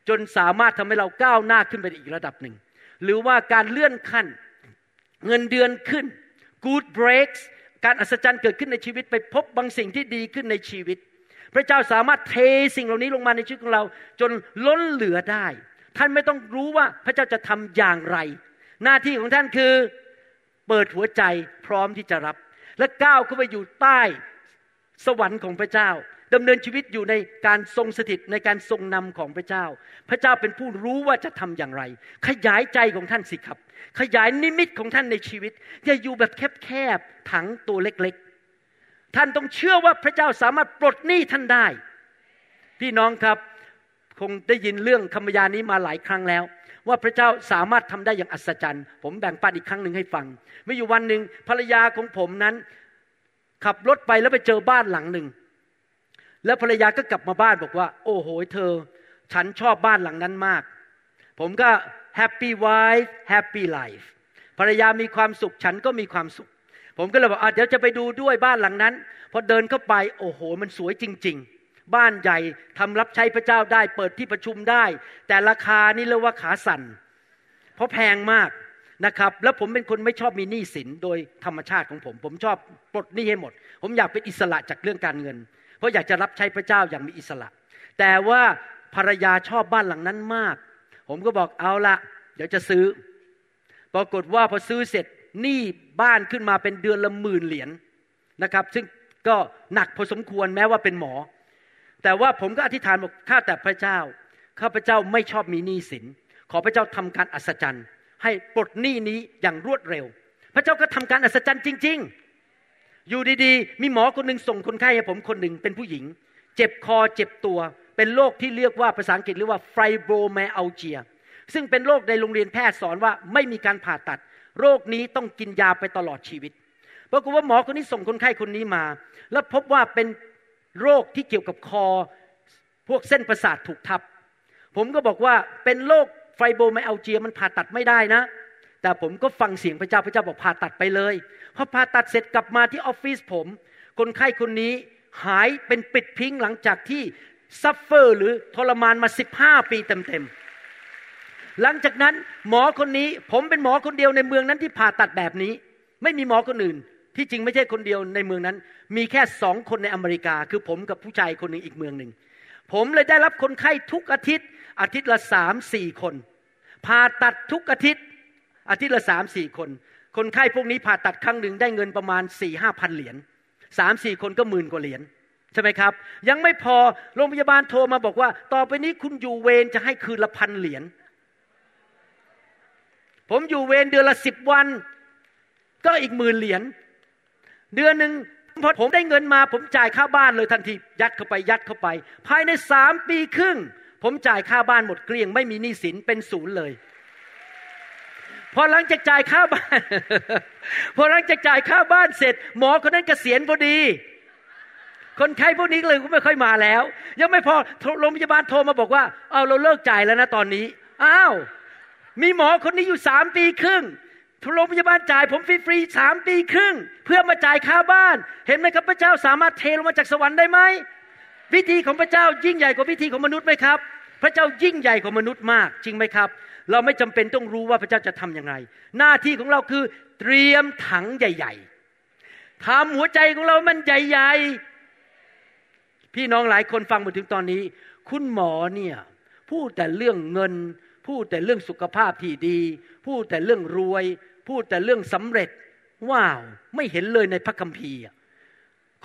จนสามารถทำให้เราก้าวหน้าขึ้นไปอีกระดับหนึ่ง หรือว่าการเลื่อนขั้นเงินเดือนขึ้น good breaks การอัศจรรย์เกิดขึ้นในชีวิตไปพบบางสิ่งที่ดีขึ้นในชีวิต พระเจ้าสามารถเทสิ่งเหล่านี้ลงมาในชีวิตของเรา จนล้นเหลือได้ ท่านไม่ต้องรู้ว่าพระเจ้าจะทำอย่างไร หน้าที่ของท่านคือเปิดหัวใจพร้อมที่จะรับ และก้าวเข้าไปอยู่ใต้สวรรค์ของพระเจ้า ดำเนินชีวิตอยู่ในการทรงสถิตในการทรงนำของพระเจ้า พระเจ้าเป็นผู้รู้ว่าจะทำอย่างไร ขยายใจของท่านสิครับ ขยายนิมิตของท่านในชีวิต อย่าอยู่แบบแคบๆถังตัวเล็กๆ ท่านต้องเชื่อว่าพระเจ้าสามารถปลดหนี้ท่านได้ พี่น้องครับคงได้ยินเรื่องคำพยานนี้มาหลายครั้งแล้ว ว่าพระเจ้าสามารถทำได้อย่างอัศจรรย์ ผมแบ่งปันอีกครั้งหนึ่งให้ฟังมีอยู่วันหนึ่งภรรยาของผมนั้น ขับรถไปแล้วไปเจอบ้านหลังหนึ่ง แล้วภรรยาก็กลับมาบ้านบอกว่า โอ้โหเธอ ฉันชอบบ้านหลังนั้นมาก ผมก็ happy wife happy life ภรรยามีความสุขฉันก็มีความสุข ผมก็เลยบอกเดี๋ยวจะไปดูด้วยบ้านหลังนั้น พอเดินเข้าไป โอ้โห มันสวยจริง ๆ บ้านใหญ่ทำรับใช้พระเจ้าได้ เปิดที่ประชุมได้ แต่ราคานี่เรียกว่าขาสั่น เพราะแพงมากนะครับ แล้วผมเป็นคนไม่ชอบมีหนี้สินโดยธรรมชาติของผม ผมชอบปลดหนี้ให้หมด ผมอยากเป็นอิสระจากเรื่องการเงิน เพราะอยากจะรับใช้พระเจ้าอย่างมีอิสระ แต่ว่าภรรยาชอบบ้านหลังนั้นมาก ผมก็บอกเอาละเดี๋ยวจะซื้อ ปรากฏว่าพอซื้อเสร็จหนี้บ้านขึ้นมาเป็นเดือนละหมื่นเหรียญนะครับ ซึ่งก็หนักพอสมควรแม้ว่าเป็นหมอ แต่ว่าผมก็อธิษฐานบอกข้าแต่พระเจ้าข้าพระเจ้าไม่ชอบมีหนี้สิน ขอพระเจ้าทำการอัศจรรย์ ให้ปลดหนี้นี้อย่างรวดเร็ว พระเจ้าก็ทำการอัศจรรย์จริง ๆ อยู่ดีๆ มีหมอคนหนึ่งส่งคนไข้ให้ผมคนหนึ่งเป็นผู้หญิง เจ็บคอเจ็บตัว เป็นโรคที่เรียกว่าภาษาอังกฤษเรียกว่าไฟโบรไมอัลเจีย ซึ่งเป็นโรคในโรงเรียนแพทย์สอนว่าไม่มีการผ่าตัด โรคนี้ต้องกินยาไปตลอดชีวิตปรากฏว่าหมอคนนี้ส่งคนไข้คนนี้มา แล้วพบว่าเป็นโรคที่เกี่ยวกับคอ พวกเส้นประสาทถูกทับ ผมก็บอกว่าเป็นโรคไฟโบไมอัลเจียมันผ่าตัดไม่ได้นะ แต่ผมก็ฟังเสียงพระเจ้าพระเจ้าบอกผ่าตัดไปเลยพอผ่าตัดเสร็จกลับมาที่ออฟฟิศผม คนไข้คนนี้หายเป็นปิดพิงหลังจากที่ซัฟเฟอร์หรือทรมานมา15ปีเต็มๆ หลังจากนั้นหมอคนนี้ผมเป็นหมอคนเดียวในเมืองนั้นที่ผ่าตัดแบบนี้ ไม่มีหมอคนอื่น ที่จริงไม่ใช่คนเดียวในเมืองนั้น มีแค่สองคนในอเมริกา คือผมกับผู้ชายคนหนึ่งอีกเมืองหนึ่งผมเลยได้รับคนไข้ทุกอาทิตย์ อาทิตย์ละสามสี่คนผ่าตัดทุกอาทิตย์ อาทิตย์ละสามสี่คน คนไข้พวกนี้ผ่าตัดครั้งหนึ่งได้เงินประมาณสี่ห้าพันเหรียญสามสี่คนก็หมื่นกว่าเหรียญใช่ไหมครับ ยังไม่พอโรงพยาบาลโทรมาบอกว่า ต่อไปนี้คุณอยู่เวรจะให้คืนละพันเหรียญผมอยู่เวรเดือนละสิบวัน ก็อีกหมื่นเหรียญเดือนหนึ่งพอผมได้เงินมา ผมจ่ายค่าบ้านเลยทันทียัดเข้าไปยัดเข้าไป ภายในสามปีครึ่ง ผมจ่ายค่าบ้านหมดเกลี้ยง ไม่มีหนี้สินเป็นศูนย์เลย พอหลังจากจ่ายค่าบ้าน พอหลังจากจ่ายค่าบ้านเสร็จ หมอคนนั้นเกษียณพอดี คนไข้พวกนี้เลยก็ไม่ค่อยมาแล้ว ยังไม่พอโรงพยาบาลโทรมาบอกว่า เอาเราเลิกจ่ายแล้วนะตอนนี้ อ้าว มีหมอคนนี้อยู่สามปีครึ่งโรงพยาบาลจ่ายผมฟรีๆสามปีครึ่ง เพื่อมาจ่ายค่าบ้าน เห็นไหมครับพระเจ้าสามารถเทลงมาจากสวรรค์ได้ไหมวิธีของพระเจ้ายิ่งใหญ่กว่าวิธีของมนุษย์ไหมครับ พระเจ้ายิ่งใหญ่กว่ามนุษย์มากจริงไหมครับ เราไม่จำเป็นต้องรู้ว่าพระเจ้าจะทํำยังไง หน้าที่ของเราคือเตรียมถังใหญ่ ๆทำหัวใจของเรามันใหญ่ ๆ พี่น้องหลายคนฟังมาถึงตอนนี้ คุณหมอเนี่ยพูดแต่เรื่องเงิน พูดแต่เรื่องสุขภาพที่ดี พูดแต่เรื่องรวย พูดแต่เรื่องสำเร็จ ว้าว ไม่เห็นเลยในพระคัมภีร์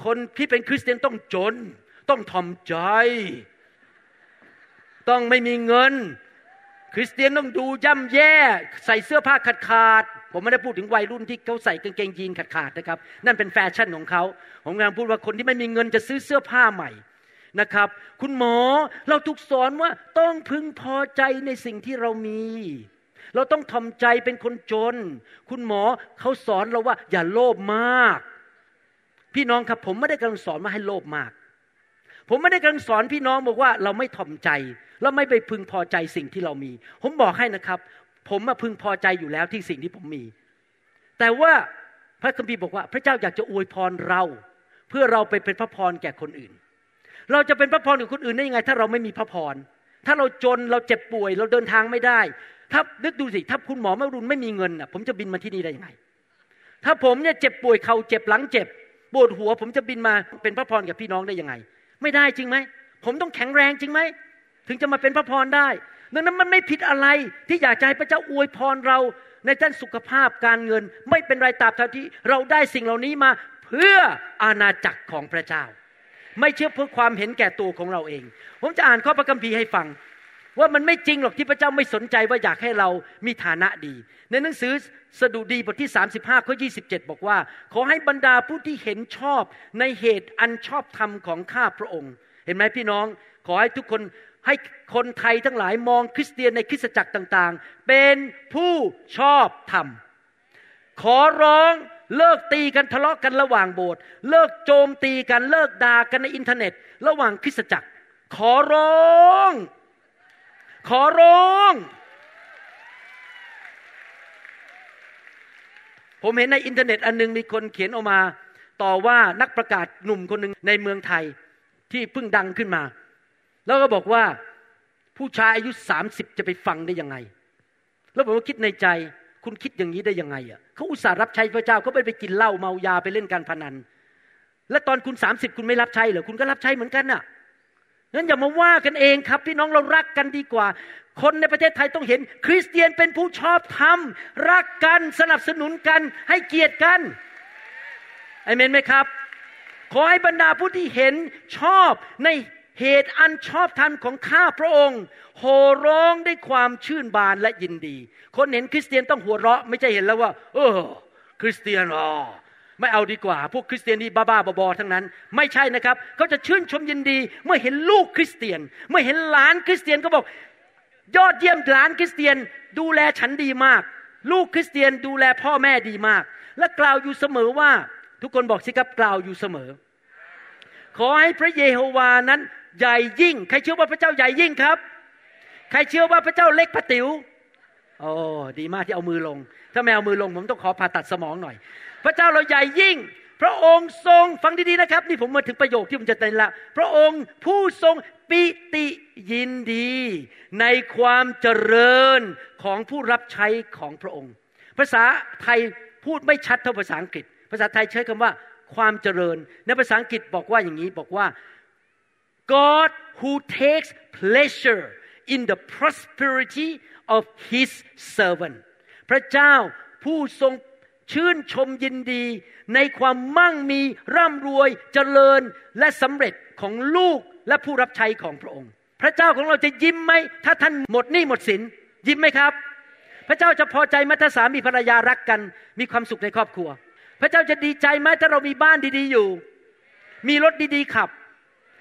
คนที่เป็นคริสเตียนต้องจน ต้องทอมใจ ต้องไม่มีเงิน คริสเตียนต้องดูย่ำแย่ ใส่เสื้อผ้าขาดขาดผมไม่ได้พูดถึงวัยรุ่นที่เขาใส่กางเกงยีนขาดขาดนะครับ นั่นเป็นแฟชั่นของเขาผมกำลังพูดว่าคนที่ไม่มีเงินจะซื้อเสื้อผ้าใหม่นะครับ คุณหมอเราถูกสอนว่าต้องพึงพอใจในสิ่งที่เรามี เราต้องทำใจเป็นคนจน คุณหมอเขาสอนเราว่า อย่าโลภมาก พี่น้องครับผมไม่ได้กำลังสอนมาให้โลภมาก ผมไม่ได้กำลังสอนพี่น้องบอกว่าเราไม่ถ่อมใจ เราไม่ไปพึงพอใจสิ่งที่เรามี ผมบอกให้นะครับ ผมมาพึงพอใจอยู่แล้วที่สิ่งที่ผมมี แต่ว่าพระคัมภีร์บอกว่า พระเจ้าอยากจะอวยพรเรา เพื่อเราไปเป็นพระพรแก่คนอื่น เราจะเป็นพระพรกับคนอื่นได้ยังไง ถ้าเราไม่มีพระพร ถ้าเราจนเราเจ็บป่วย เราเดินทางไม่ได้ ถ้านึกดูสิถ้าคุณหมอไม่รุนไม่มีเงินอะผมจะบินมาที่นี่ได้ยังไง ถ้าผมเนี่ยเจ็บป่วยเข่าเจ็บหลังเจ็บปวดหัว ผมจะบินมาเป็นพระพรกับพี่น้องได้ยังไง ไม่ได้จริงไหมผมต้องแข็งแรงจริงไหม ถึงจะมาเป็นพระพรได้ ดังนั้นมันไม่ผิดอะไรที่อยากจะให้พระเจ้าอวยพรเราในด้านสุขภาพการเงิน ไม่เป็นไรตราบเท่าที่เราได้สิ่งเหล่านี้มาเพื่ออาณาจักรของพระเจ้า ไม่เชื่อเพื่อความเห็นแก่ตัวของเราเอง ผมจะอ่านข้อพระคัมภีร์ให้ฟัง ว่ามันไม่จริงหรอกที่พระเจ้าไม่สนใจว่าอยากให้เรามีฐานะดี ในหนังสือสดุดีบทที่ 35ข้อ27 บอกว่า ขอให้บรรดาผู้ที่เห็นชอบในเหตุอันชอบธรรมของข้าพระองค์ เห็นไหมพี่น้อง ขอให้ทุกคน ให้คนไทยทั้งหลายมองคริสเตียนในคริสตจักรต่างๆ เป็นผู้ชอบธรรม ขอร้องเลิกตีกันทะเลาะกันระหว่างโบสถ์เลิกโจมตีกันเลิกด่ากันในอินเทอร์เน็ต ระหว่างคริสตจักร ขอร้อง ขอร้อง ผมเห็นในอินเทอร์เน็ตอันนึงมีคนเขียนออกมา ต่อว่านักประกาศหนุ่มคนหนึ่งในเมืองไทยที่เพิ่งดังขึ้นมา แล้วก็บอกว่าผู้ชายอายุสามสิบจะไปฟังได้ยังไง แล้วผมก็คิดในใจ คุณคิดอย่างนี้ได้ยังไงอะเขาอุตส่าห์รับใช้พระเจ้าเขาไปไปกินเหล้าเมายาไปเล่นการพนัน และตอนคุณสามสิบคุณไม่รับใช้เหรอคุณก็รับใช้เหมือนกันน่ะงั้นอย่ามาว่ากันเองครับ พี่น้องเรารักกันดีกว่า คนในประเทศไทยต้องเห็น คริสเตียนเป็นผู้ชอบธรรม รักกันสนับสนุนกัน ให้เกียรติกันอเมนไหมครับ ขอให้บรรดาผู้ที่เห็นชอบใน เหตุอันชอบธรรมของข้าพระองค์ โห่ร้องด้วยความชื่นบานและยินดี คนเห็นคริสเตียนต้องหัวเราะ ไม่ใช่เห็นแล้วว่า เออ คริสเตียนอ๋อไม่เอาดีกว่า พวกคริสเตียนนี่บ้าๆบอๆทั้งนั้น ไม่ใช่นะครับเขาจะชื่นชมยินดี เมื่อเห็นลูกคริสเตียน เมื่อเห็นหลานคริสเตียนก็บอก ยอดเยี่ยมหลานคริสเตียน ดูแลฉันดีมาก ลูกคริสเตียนดูแลพ่อแม่ดีมาก และกล่าวอยู่เสมอว่า ทุกคนบอกสิครับกล่าวอยู่เสมอ ขอให้พระเยโฮวานั้น ใหญ่ยิ่ง ใครเชื่อว่าพระเจ้าใหญ่ยิ่งครับ ใครเชื่อว่าพระเจ้าเล็กพระติ๋วโอ้ดีมากที่เอามือลง ถ้าไม่เอามือลงผมต้องขอผ่าตัดสมองหน่อย พระเจ้าเราใหญ่ยิ่ง พระองค์ทรงฟังดีๆนะครับ นี่ผมมาถึงประโยคที่ผมจะเต้นละพระองค์ผู้ทรงปิติยินดี ในความเจริญของผู้รับใช้ของพระองค์ ภาษาไทยพูดไม่ชัดเท่าภาษาอังกฤษ ภาษาไทยใช้คำว่าความเจริญ ในภาษาอังกฤษบอกว่าอย่างนี้บอกว่า God who takes pleasure in the prosperity of his servant พระเจ้าผู้ทรงชื่นชมยินดี ในความมั่งมีร่ำรวยเจริญและสำเร็จของลูกและผู้รับใช้ของพระองค์ พระเจ้าของเราจะยิ้มไหม ถ้าท่านหมดหนี้หมดสิน ยิ้มไหมครับ พระเจ้าจะพอใจไหมถ้าสามีภรรยารักกัน มีความสุขในครอบครัว พระเจ้าจะดีใจไหมถ้าเรามีบ้านดีๆอยู่ มีรถดีๆขับ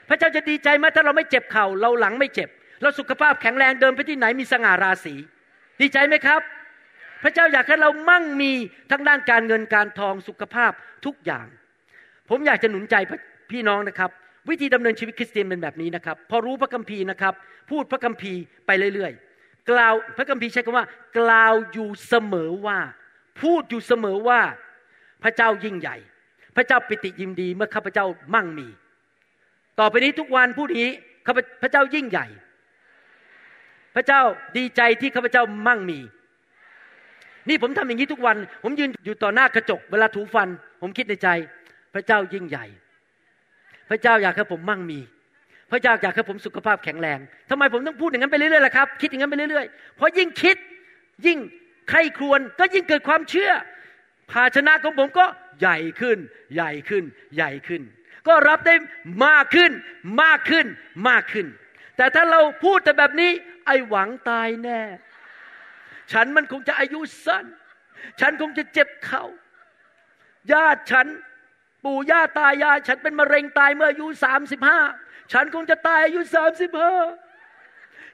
พระเจ้าจะดีใจไหมถ้าเราไม่เจ็บเข่าเราหลังไม่เจ็บ เราสุขภาพแข็งแรงเดินไปที่ไหนมีสง่าราศี ดีใจไหมครับ พระเจ้าอยากให้เรามั่งมีทั้งด้านการเงินการทองสุขภาพทุกอย่าง ผมอยากจะหนุนใจพี่น้องนะครับ วิธีดำเนินชีวิตคริสเตียนเป็นแบบนี้นะครับ พอรู้พระคัมภีร์นะครับ พูดพระคัมภีร์ไปเรื่อยๆ กล่าวพระคัมภีร์ใช้คำว่า กล่าวอยู่เสมอว่า พูดอยู่เสมอว่าพระเจ้ายิ่งใหญ่ พระเจ้าปิติยินดีเมื่อข้าพเจ้ามั่งมี ต่อไปนี้ทุกวันพูดนี้ข้าพระเจ้ายิ่งใหญ่ พระเจ้าดีใจที่ข้าพเจ้ามั่งมี นี่ผมทำอย่างนี้ทุกวัน ผมยืนอยู่ต่อหน้ากระจก เวลาถูฟัน ผมคิดในใจ พระเจ้ายิ่งใหญ่ พระเจ้าอยากให้ผมมั่งมี พระเจ้าอยากให้ผมสุขภาพแข็งแรงทำไมผมต้องพูดอย่างนั้นไปเรื่อยๆล่ะครับคิดอย่างนั้นไปเรื่อยๆเพราะยิ่งคิดยิ่งใครครวญก็ยิ่งเกิดความเชื่อ ภาชนะของผมก็ใหญ่ขึ้น ใหญ่ขึ้น ใหญ่ขึ้น ก็รับได้มากขึ้นมากขึ้นมากขึ้น แต่ถ้าเราพูดแต่แบบนี้ ไอ้หวังตายแน่ ฉันมันคงจะอายุสั้น ฉันคงจะเจ็บเขา่าญาติฉันปู่ย่าตายาย ฉันเป็นมะเร็งตายเมื่ออายุสามสิบห้าฉันคงจะตายอายุสามสิบห้า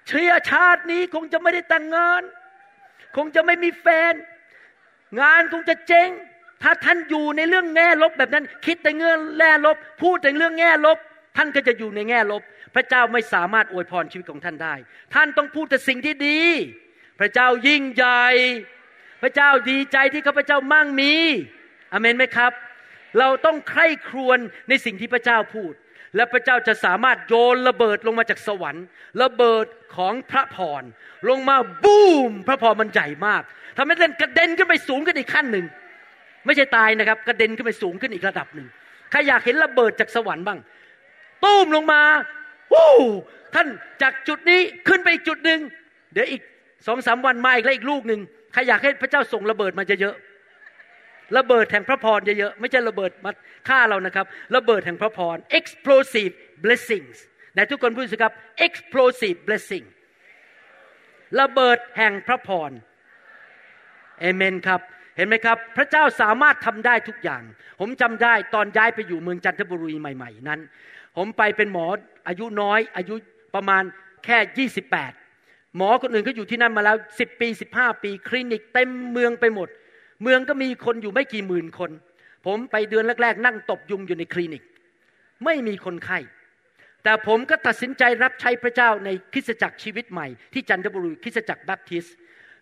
เชื้อชาตินี้คงจะไม่ได้แต่งงาน คงจะไม่มีแฟน งานคงจะเจ๊ง ถ้าท่านอยู่ในเรื่องแง่ลบแบบนั้น คิดแต่เงื่อนแง่ลบ พูดแต่เรื่องแง่ลบ ท่านก็จะอยู่ในแง่ลบ พระเจ้าไม่สามารถอวยพรชีวิตของท่านได้ ท่านต้องพูดแต่สิ่งที่ดี พระเจ้ายิ่งใหญ่ พระเจ้าดีใจที่ข้าพเจ้ามั่งมีอเมนไหมครับ เราต้องใคร่ครวญในสิ่งที่พระเจ้าพูด และพระเจ้าจะสามารถโยนระเบิดลงมาจากสวรรค์ ระเบิดของพระพรลงมาบูมพระพรมันใหญ่มากทำให้เล่นกระเด็นขึ้นไปสูงขึ้นอีกขั้นหนึ่ง ไม่ใช่ตายนะครับกระเด็นขึ้นไปสูงขึ้นอีกระดับหนึ่งใครอยากเห็นระเบิดจากสวรรค์บ้างตูมลงมาวู้ท่านจากจุดนี้ขึ้นไปอีกจุดหนึ่งเดี๋ยวอีกสองสามวันมาอีกแล้วอีกลูกหนึ่งใครอยากให้พระเจ้าส่งระเบิดมาเยอะๆระเบิดแห่งพระพรเยอะๆไม่ใช่ระเบิดมาฆ่าเรานะครับ ระเบิดแห่งพระพร explosive blessings ไหนทุกคนพูดสิครับ explosive blessing ระเบิดแห่งพระพรเอเมนครับ เห็นไหมครับ พระเจ้าสามารถทำได้ทุกอย่าง ผมจำได้ตอนย้ายไปอยู่เมืองจันทบุรีใหม่ ๆ นั้น ผมไปเป็นหมออายุน้อย อายุประมาณแค่ 28 หมอคนอื่นเขาอยู่ที่นั่นมาแล้ว 10 ปี 15 ปี คลินิกเต็มเมืองไปหมด เมืองก็มีคนอยู่ไม่กี่หมื่นคน ผมไปเดือนแรก ๆ นั่งตบยุงอยู่ในคลินิก ไม่มีคนไข้แต่ผมก็ตัดสินใจรับใช้พระเจ้าในคริสตจักรชีวิตใหม่ที่จันทบุรีคริสตจักรแบปทิส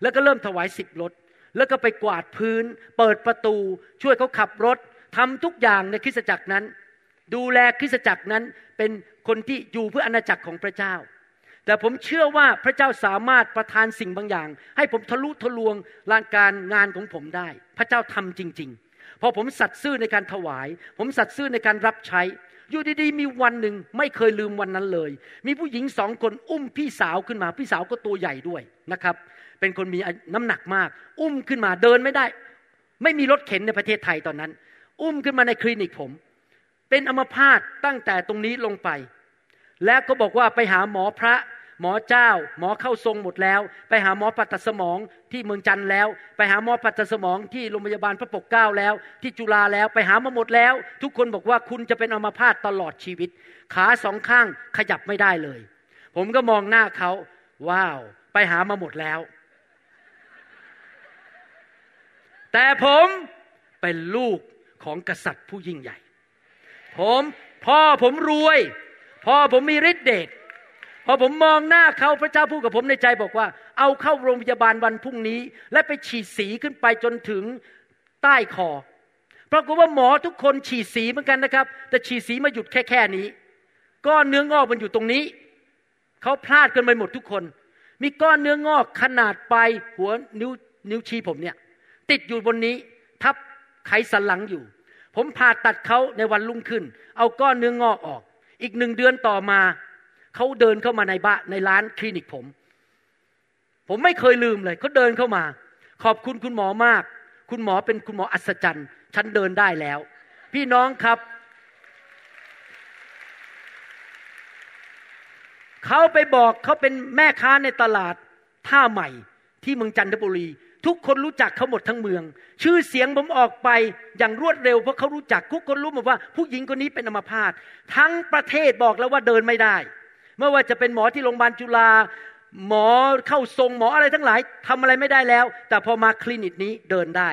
แล้วก็เริ่มถวายสิบรถ แล้วก็ไปกวาดพื้น เปิดประตู ช่วยเขาขับรถทำทุกอย่างในคริสตจักรนั้น ดูแลคริสตจักรนั้นเป็นคนที่อยู่เพื่ออาณาจักรของพระเจ้า แต่ผมเชื่อว่าพระเจ้าสามารถประทานสิ่งบางอย่าง ให้ผมทะลุทะลวงลานการงานของผมได้ พระเจ้าทำจริง ๆ พอผมสัตย์ซื่อในการถวาย ผมสัตย์ซื่อในการรับใช้อยู่ดีๆมีวันหนึ่งไม่เคยลืมวันนั้นเลย มีผู้หญิงสองคนอุ้มพี่สาวขึ้นมา พี่สาวก็ตัวใหญ่ด้วยนะครับ เป็นคนมีน้ำหนักมาก อุ้มขึ้นมาเดินไม่ได้ ไม่มีรถเข็นในประเทศไทยตอนนั้น อุ้มขึ้นมาในคลินิกผม เป็นอัมพาตตั้งแต่ตรงนี้ลงไป แล้วก็บอกว่าไปหาหมอพระหมอเจ้า หมอเข้าทรงหมดแล้ว ไปหาหมอปัตตสมองที่เมืองจันแล้ว ไปหาหมอปัตตสมองที่โรงพยาบาลพระปกเกล้าแล้ว ที่จุฬาแล้วไปหามาหมดแล้ว ทุกคนบอกว่าคุณจะเป็นอัมพาตตลอดชีวิต ขาสองข้างขยับไม่ได้เลย ผมก็มองหน้าเขาว้าว ไปหามาหมดแล้ว แต่ผมเป็นลูกของกษัตริย์ผู้ยิ่งใหญ่ ผมพ่อผมรวย พ่อผมมีฤทธิ์เดชพอผมมองหน้าเขาพระเจ้าพูดกับผมในใจบอกว่า เอาเข้าโรงพยาบาลวันพรุ่งนี้ และไปฉีดสีขึ้นไปจนถึงใต้คอปรากฏว่าหมอทุกคนฉีดสีเหมือนกันนะครับ แต่ฉีดสีมาหยุดแค่แค่นี้ ก้อนเนื้องอกมันอยู่ตรงนี้ เขาพลาดกันไปหมดทุกคน มีก้อนเนื้องอกขนาดไปหัวนิ้วนิ้วชี้ผมเนี่ย ติดอยู่บนนี้ ทับไขสันหลังอยู่ ผมผ่าตัดเขาในวันรุ่งขึ้น เอาก้อนเนื้องอกออก อีกหนึ่งเดือนต่อมา เขาเดินเข้ามาในบ้านในร้านคลินิกผม ผมไม่เคยลืมเลยเขาเดินเข้ามา ขอบคุณคุณหมอมาก คุณหมอเป็นคุณหมออัศจรรย์ ฉันเดินได้แล้ว พี่น้องครับเขาไปบอกเขาเป็นแม่ค้าในตลาดท่าใหม่ที่เมืองจันทบุรี ทุกคนรู้จักเขาหมดทั้งเมือง ชื่อเสียงผมออกไปอย่างรวดเร็วเพราะเขารู้จักทุกคนรู้หมดว่า ผู้หญิงคนนี้เป็นอัมพาตทั้งประเทศบอกแล้วว่าเดินไม่ได้ไม่ว่าจะเป็นหมอที่โรงพยาบาลจุฬาหมอเข้าทรงหมออะไรทั้งหลายทำอะไรไม่ได้แล้ว แต่พอมาคลินิกนี้เดินได้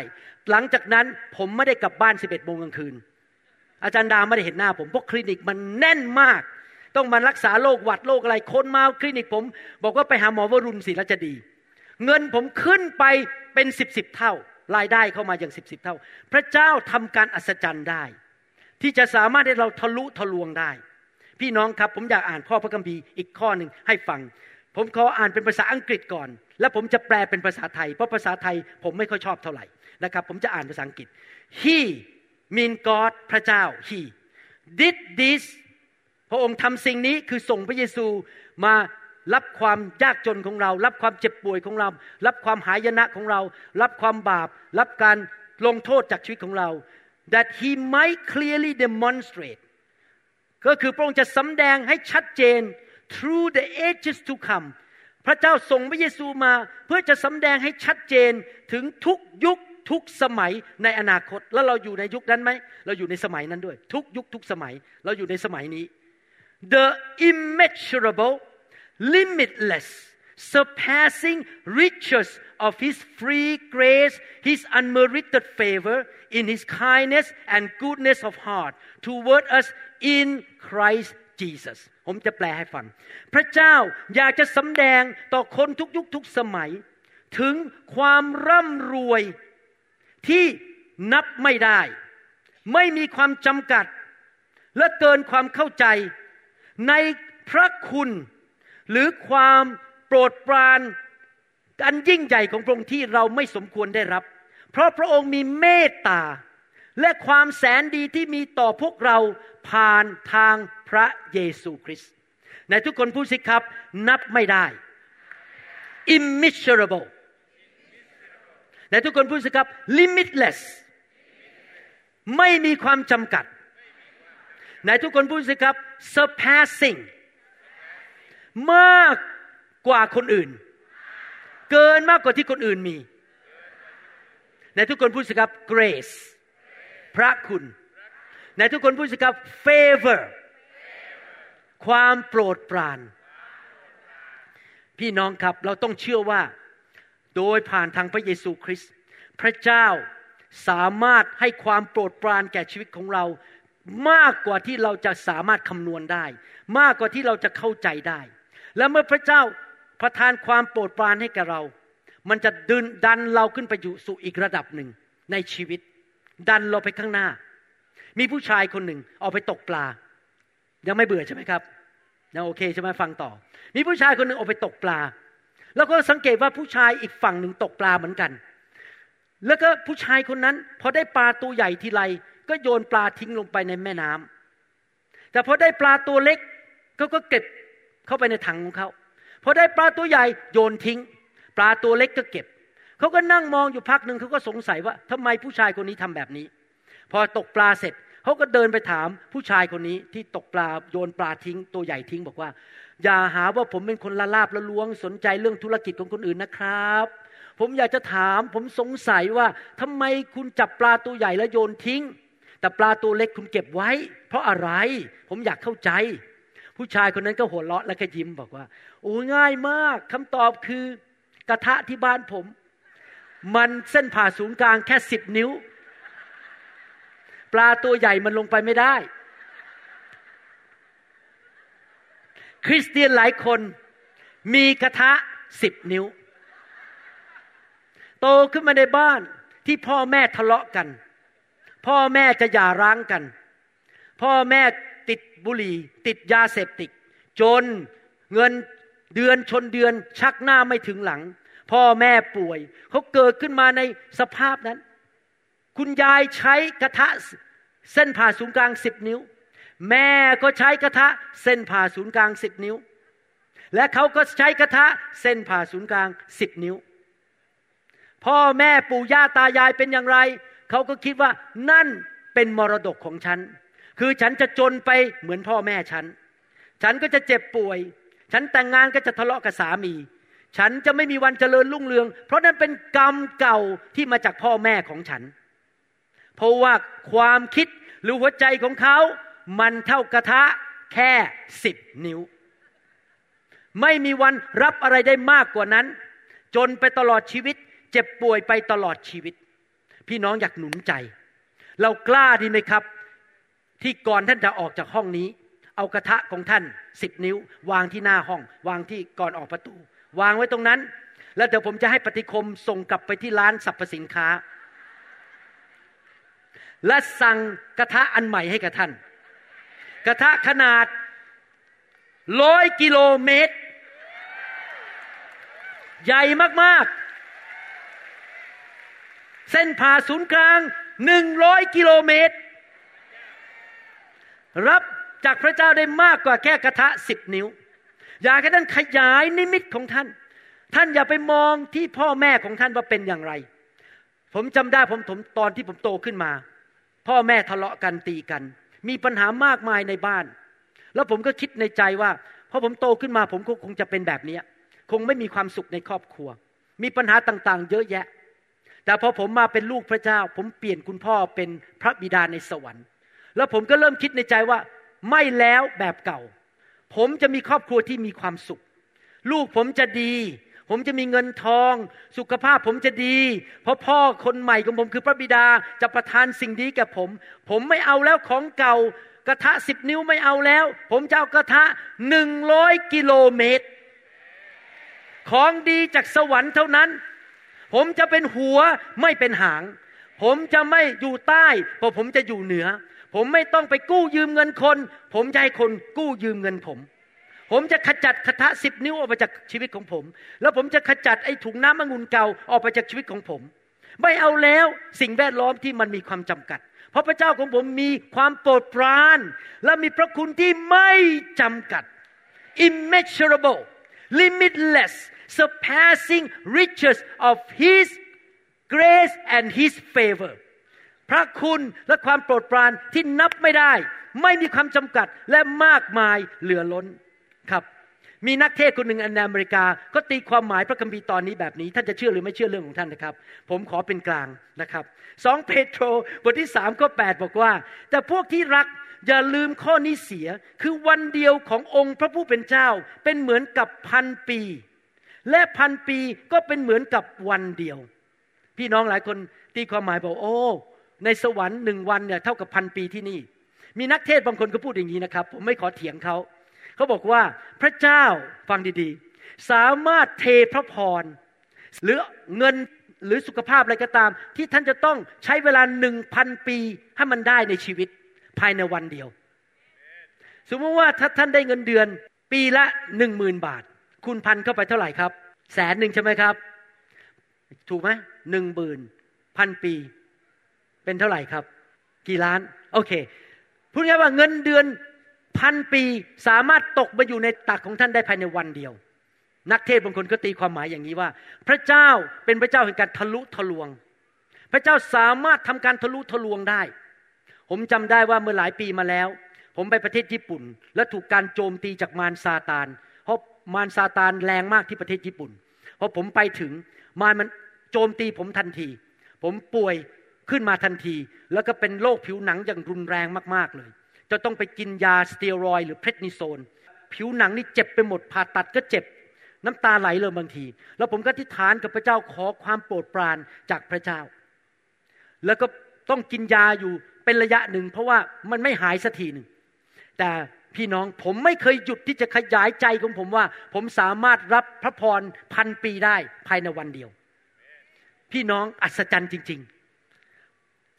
หลังจากนั้นผมไม่ได้กลับบ้านสิบเอ็ดโมงกลางคืน อาจารย์ดาไม่ได้เห็นหน้าผมเพราะคลินิกมันแน่นมาก ต้องมารักษาโรคหวัดโรคอะไรคนมาคลินิกผม บอกว่าไปหาหมอวรุณศิลจะดี เงินผมขึ้นไปเป็นสิบสิบเท่ารายได้เข้ามาอย่างสิบสิบเท่า พระเจ้าทำการอัศจรรย์ได้ ที่จะสามารถให้เราทะลุทะลวงได้ พี่น้องครับผมอยากอ่านข้อพระคัมภีร์อีกข้อหนึ่งให้ฟัง ผมขออ่านเป็นภาษาอังกฤษก่อน แล้วผมจะแปลเป็นภาษาไทย เพราะภาษาไทยผมไม่ค่อยชอบเท่าไหร่นะครับ ผมจะอ่านภาษาอังกฤษ He mean God พระเจ้า He did this พระองค์ทำสิ่งนี้คือส่งพระเยซูมา รับความยากจนของเรา รับความเจ็บป่วยของเรา รับความหายนะของเรา รับความบาป รับการลงโทษจากชีวิตของเรา that he might clearly demonstrate ก็คือพระองค์จะสำแดงให้ชัดเจน through the ages to come พระเจ้าส่งพระเยซูมาเพื่อจะสำแดงให้ชัดเจนถึงทุกยุคทุกสมัยในอนาคต แล้วเราอยู่ในยุคนั้นไหม เราอยู่ในสมัยนั้นด้วย ทุกยุคทุกสมัย เราอยู่ในสมัยนี้ the immeasurable limitless surpassing riches of his free grace his unmerited favor in his kindness and goodness of heart toward us in Christ Jesus ผมจะแปลให้ฟัง พระเจ้าอยากจะสำแดงต่อคนทุกยุคทุกสมัย ถึงความร่ำรวยที่นับไม่ได้ ไม่มีความจำกัด และเกินความเข้าใจในพระคุณ หรือความโปรดปรานอันยิ่งใหญ่ของพระองค์ที่เราไม่สมควรได้รับ เพราะพระองค์มีเมตตา และความแสนดีที่มีต่อพวกเราผ่านทางพระเยซูคริสต์ในทุกคนพูดสิครับ นับไม่ได้ immeasurable ในทุกคนพูดสิครับ limitless ไม่มีความจำกัด ในทุกคนพูดสิครับ surpassing มากกว่าคนอื่น เกินมากกว่าที่คนอื่นมี ในทุกคนพูดสิครับ grace พระคุณ ในทุกคนพูดสิครับ favor ความโปรดปราน พี่น้องครับเราต้องเชื่อว่า โดยผ่านทางพระเยซูคริสต์พระเจ้าสามารถให้ความโปรดปรานแก่ชีวิตของเรา มากกว่าที่เราจะสามารถคำนวณได้ มากกว่าที่เราจะเข้าใจได้ และเมื่อพระเจ้าประทานความโปรดปรานให้แก่เรา มันจะดึงดันเราขึ้นไปอยู่สู่อีกระดับหนึ่งในชีวิต ดันเราไปข้างหน้า มีผู้ชายคนหนึ่งออกไปตกปลา ยังไม่เบื่อใช่ไหมครับยังโอเคใช่ไหมฟังต่อ มีผู้ชายคนหนึ่งออกไปตกปลา แล้วก็สังเกตว่าผู้ชายอีกฝั่งหนึ่งตกปลาเหมือนกัน แล้วก็ผู้ชายคนนั้น พอได้ปลาตัวใหญ่ทีไรก็โยนปลาทิ้งลงไปในแม่น้แต่พอได้ปลาตัวเล็กเขาก็เก็บ เข้าไปในถังของเขาพอได้ปลาตัวใหญ่โยนทิ้ง ปลาตัวเล็กก็เก็บเขาก็นั่งมองอยู่พักหนึ่งเขาก็สงสัยว่าทำไมผู้ชายคนนี้ทำแบบนี้ พอตกปลาเสร็จเขาก็เดินไปถามผู้ชายคนนี้ที่ตกปลาโยนปลาทิ้ง ตัวใหญ่ทิ้งบอกว่า อย่าหาว่าผมเป็นคนละลาบละล้วงสนใจเรื่องธุรกิจของคนอื่นนะครับ ผมอยากจะถามผมสงสัยว่าทำไมคุณจับปลาตัวใหญ่แล้วโยนทิ้ง แต่ปลาตัวเล็กคุณเก็บไว้ เพราะอะไรผมอยากเข้าใจ ผู้ชายคนนั้นก็หัวเราะและก็ยิ้มบอกว่า โอ้ง่ายมากคำตอบคือกระทะที่บ้านผม มันเส้นผ่าศูนย์กลางแค่สิบนิ้ว ปลาตัวใหญ่มันลงไปไม่ได้ คริสเตียนหลายคนมีกระทะสิบนิ้ว โตขึ้นมาในบ้านที่พ่อแม่ทะเลาะกัน พ่อแม่จะหย่าร้างกัน พ่อแม่ ติดบุหรี่ ติดยาเสพติด จนเงินเดือนชนเดือนชักหน้าไม่ถึงหลัง พ่อแม่ป่วย เขาเกิดขึ้นมาในสภาพนั้น คุณยายใช้กระทะเส้นผ่าศูนย์กลางสิบนิ้ว แม่ก็ใช้กระทะเส้นผ่าศูนย์กลางสิบนิ้ว และเขาก็ใช้กระทะเส้นผ่าศูนย์กลางสิบนิ้ว พ่อแม่ปู่ย่าตายายเป็นอย่างไร เขาก็คิดว่านั่นเป็นมรดกของฉัน คือฉันจะจนไปเหมือนพ่อแม่ฉัน ฉันก็จะเจ็บป่วย ฉันแต่งงานก็จะทะเลาะกับสามี ฉันจะไม่มีวันเจริญรุ่งเรือง เพราะนั่นเป็นกรรมเก่าที่มาจากพ่อแม่ของฉัน เพราะว่าความคิดหรือหัวใจของเขามันเท่ากระทะแค่สิบนิ้ว ไม่มีวันรับอะไรได้มากกว่านั้น จนไปตลอดชีวิต เจ็บป่วยไปตลอดชีวิต พี่น้องอยากหนุนใจ เรากล้าดีไหมครับ ที่ก่อนท่านจะออกจากห้องนี้ เอากระทะของท่านสิบนิ้ว วางที่หน้าห้อง วางที่ก่อนออกประตู วางไว้ตรงนั้น แล้วเดี๋ยวผมจะให้ปฏิคมส่งกลับไปที่ร้านสรรพสินค้า และสั่งกระทะอันใหม่ให้กับท่าน กระทะขนาดร้อยกิโลเมตร ใหญ่มากๆ เส้นผ่าศูนย์กลางหนึ่งร้อยกิโลเมตร รับจากพระเจ้าได้มากกว่าแค่กระทะสิบนิ้ว อยากให้ท่านขยายนิมิตของท่าน ท่านอย่าไปมองที่พ่อแม่ของท่านว่าเป็นอย่างไร ผมจำได้ผมผมตอนที่ผมโตขึ้นมา พ่อแม่ทะเลาะกันตีกัน มีปัญหามากมายในบ้าน แล้วผมก็คิดในใจว่าพอผมโตขึ้นมาผมก็คงจะเป็นแบบนี้คงไม่มีความสุขในครอบครัว มีปัญหาต่างๆ เยอะแยะ แต่พอผมมาเป็นลูกพระเจ้า ผมเปลี่ยนคุณพ่อเป็นพระบิดาในสวรรค์ แล้วผมก็เริ่มคิดในใจว่าไม่แล้วแบบเก่า ผมจะมีครอบครัวที่มีความสุข ลูกผมจะดี ผมจะมีเงินทอง สุขภาพผมจะดี เพราะพ่อคนใหม่ของผมคือพระบิดาจะประทานสิ่งดีแก่ผม ผมไม่เอาแล้วของเก่ากระทะสิบนิ้วไม่เอาแล้ว ผมจะเอากระทะหนึ่งร้อยกิโลเมตร ของดีจากสวรรค์เท่านั้น ผมจะเป็นหัวไม่เป็นหาง ผมจะไม่อยู่ใต้เพราะผมจะอยู่เหนือ ผมไม่ต้องไปกู้ยืมเงินคน ผมจะให้คนกู้ยืมเงินผม ผมจะขจัดคาถะสิบนิ้วออกไปจากชีวิตของผม แล้วผมจะขจัดไอ้ถุงน้ำองุ่นเก่าออกไปจากชีวิตของผม ไม่เอาแล้วสิ่งแวดล้อมที่มันมีความจำกัด เพราะพระเจ้าของผมมีความโปรดปราน และมีพระคุณที่ไม่จำกัด immeasurable limitless surpassing riches of His grace and His favor พระคุณและความโปรดปรานที่นับไม่ได้ ไม่มีความจำกัดและมากมายเหลือล้นครับ มีนักเทศคนหนึ่งในอเมริกาก็ตีความหมายพระคัมภีร์ตอนนี้แบบนี้ท่านจะเชื่อหรือไม่เชื่อเรื่องของท่านนะครับ ผมขอเป็นกลางนะครับสองเปโตรบทที่สามข้อแปดบอกว่า แต่พวกที่รักอย่าลืมข้อนี้เสียคือวันเดียวขององค์พระผู้เป็นเจ้า เป็นเหมือนกับพันปี และพันปีก็เป็นเหมือนกับวันเดียว พี่น้องหลายคนตีความหมายบอกโอ้ ในสวรรค์หนึ่งวันเนี่ยเท่ากับพันปีที่นี่ มีนักเทศบางคนก็พูดอย่างนี้นะครับ ผมไม่ขอเถียงเขา เขาบอกว่าพระเจ้าฟังดีๆ สามารถเทพระพร หรือเงินหรือสุขภาพอะไรก็ตาม ที่ท่านจะต้องใช้เวลาหนึ่งพันปีให้มันได้ในชีวิตภายในวันเดียว สมมติว่าถ้าท่านได้เงินเดือนปีละหนึ่งหมื่นบาทคูณพันเข้าไปเท่าไหร่ครับ แสนหนึ่งใช่ไหมครับ ถูกไหมหนึ่งหมื่นพันปี เป็นเท่าไหร่ครับ กี่ล้าน โอเคพูดง่ายว่าเงินเดือนพันปีสามารถตกมาอยู่ในตักของท่านได้ภายในวันเดียว นักเทศบางคนก็ตีความหมายอย่างนี้ว่า พระเจ้าเป็นพระเจ้าแห่งการทะลุทะลวง พระเจ้าสามารถทำการทะลุทะลวงได้ ผมจำได้ว่าเมื่อหลายปีมาแล้ว ผมไปประเทศญี่ปุ่น และถูกการโจมตีจากมารซาตานเพราะมารซาตานแรงมากที่ประเทศญี่ปุ่นพอผมไปถึงมารมันโจมตีผมทันที ผมป่วย ขึ้นมาทันที แล้วก็เป็นโรคผิวหนังอย่างรุนแรงมากๆเลย จะต้องไปกินยาสเตียรอยหรือเพรนิโซน ผิวหนังนี่เจ็บไปหมดผ่าตัดก็เจ็บ น้ำตาไหลเลยบางที แล้วผมก็ทิฏฐานกับพระเจ้าขอความโปรดปรานจากพระเจ้า แล้วก็ต้องกินยาอยู่เป็นระยะหนึ่ง เพราะว่ามันไม่หายสักทีหนึ่งแต่พี่น้องผมไม่เคยหยุดที่จะขยายใจของผมว่า ผมสามารถรับพระพรพันปีได้ภายในวันเดียว พี่น้องอัศจรรย์จริง ๆ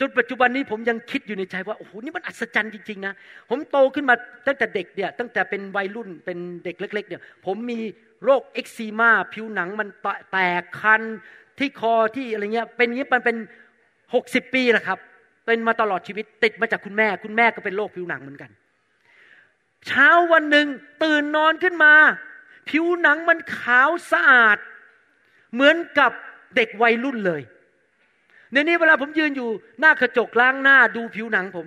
จนปัจจุบันนี้ผมยังคิดอยู่ในใจว่าโอ้โหนี่มันอัศจรรย์จริงๆนะผมโตขึ้นมาตั้งแต่เด็กเนี่ยตั้งแต่เป็นวัยรุ่นเป็นเด็กเล็ก ๆ เนี่ย ผมมีโรคเอ็กซีมาผิวหนังมันแตกคันที่คอที่อะไรเงี้ยเป็นอย่างนี้มันเป็นหกสิบปีแล้วครับ เป็นมาตลอดชีวิตติดมาจากคุณแม่ คุณแม่ก็เป็นโรคผิวหนังเหมือนกัน เช้าวันหนึ่งตื่นนอนขึ้นมา ผิวหนังมันขาวสะอาด เหมือนกับเด็กวัยรุ่นเลย ในนี้เวลาผมยืนอยู่หน้ากระจกล้างหน้าดูผิวหนังผม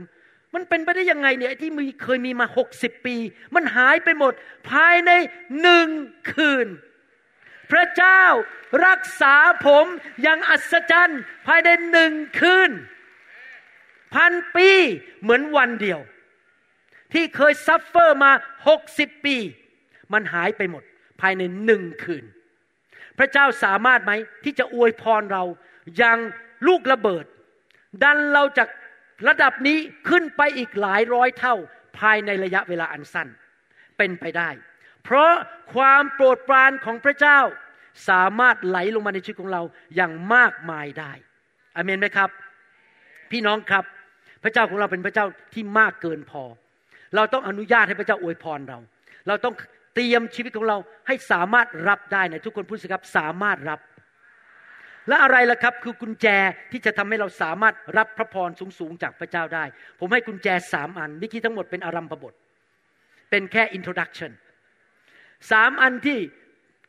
มันเป็นไปได้ยังไงเนี่ยที่มีเคยมีมาหกสิบปี มันหายไปหมดภายในหนึ่งคืน พระเจ้ารักษาผมอย่างอัศจรรย์ภายในหนึ่งคืน พันปีเหมือนวันเดียว ที่เคย suffer มาหกสิบปี มันหายไปหมด ภายในหนึ่งคืน พระเจ้าสามารถไหมที่จะอวยพรเราอย่าง ลูกระเบิด ดันเราจากระดับนี้ขึ้นไปอีกหลายร้อยเท่าภายในระยะเวลาอันสั้น เป็นไปได้ เพราะความโปรดปรานของพระเจ้าสามารถไหลลงมาในชีวิตของเราอย่างมากมายได้อเมนไหมครับ พี่น้องครับ พระเจ้าของเราเป็นพระเจ้าที่มากเกินพอ เราต้องอนุญาตให้พระเจ้าอวยพรเรา เราต้องเตรียมชีวิตของเราให้สามารถรับได้นะทุกคนพูดสิครับสามารถรับ และอะไรล่ะครับคือกุญแจที่จะทำให้เราสามารถรับพระพรสูงๆจากพระเจ้าได้ ผมให้กุญแจสามอันวิคีทั้งหมดเป็นอารัมพบท เป็นแค่ introduction สามอันที่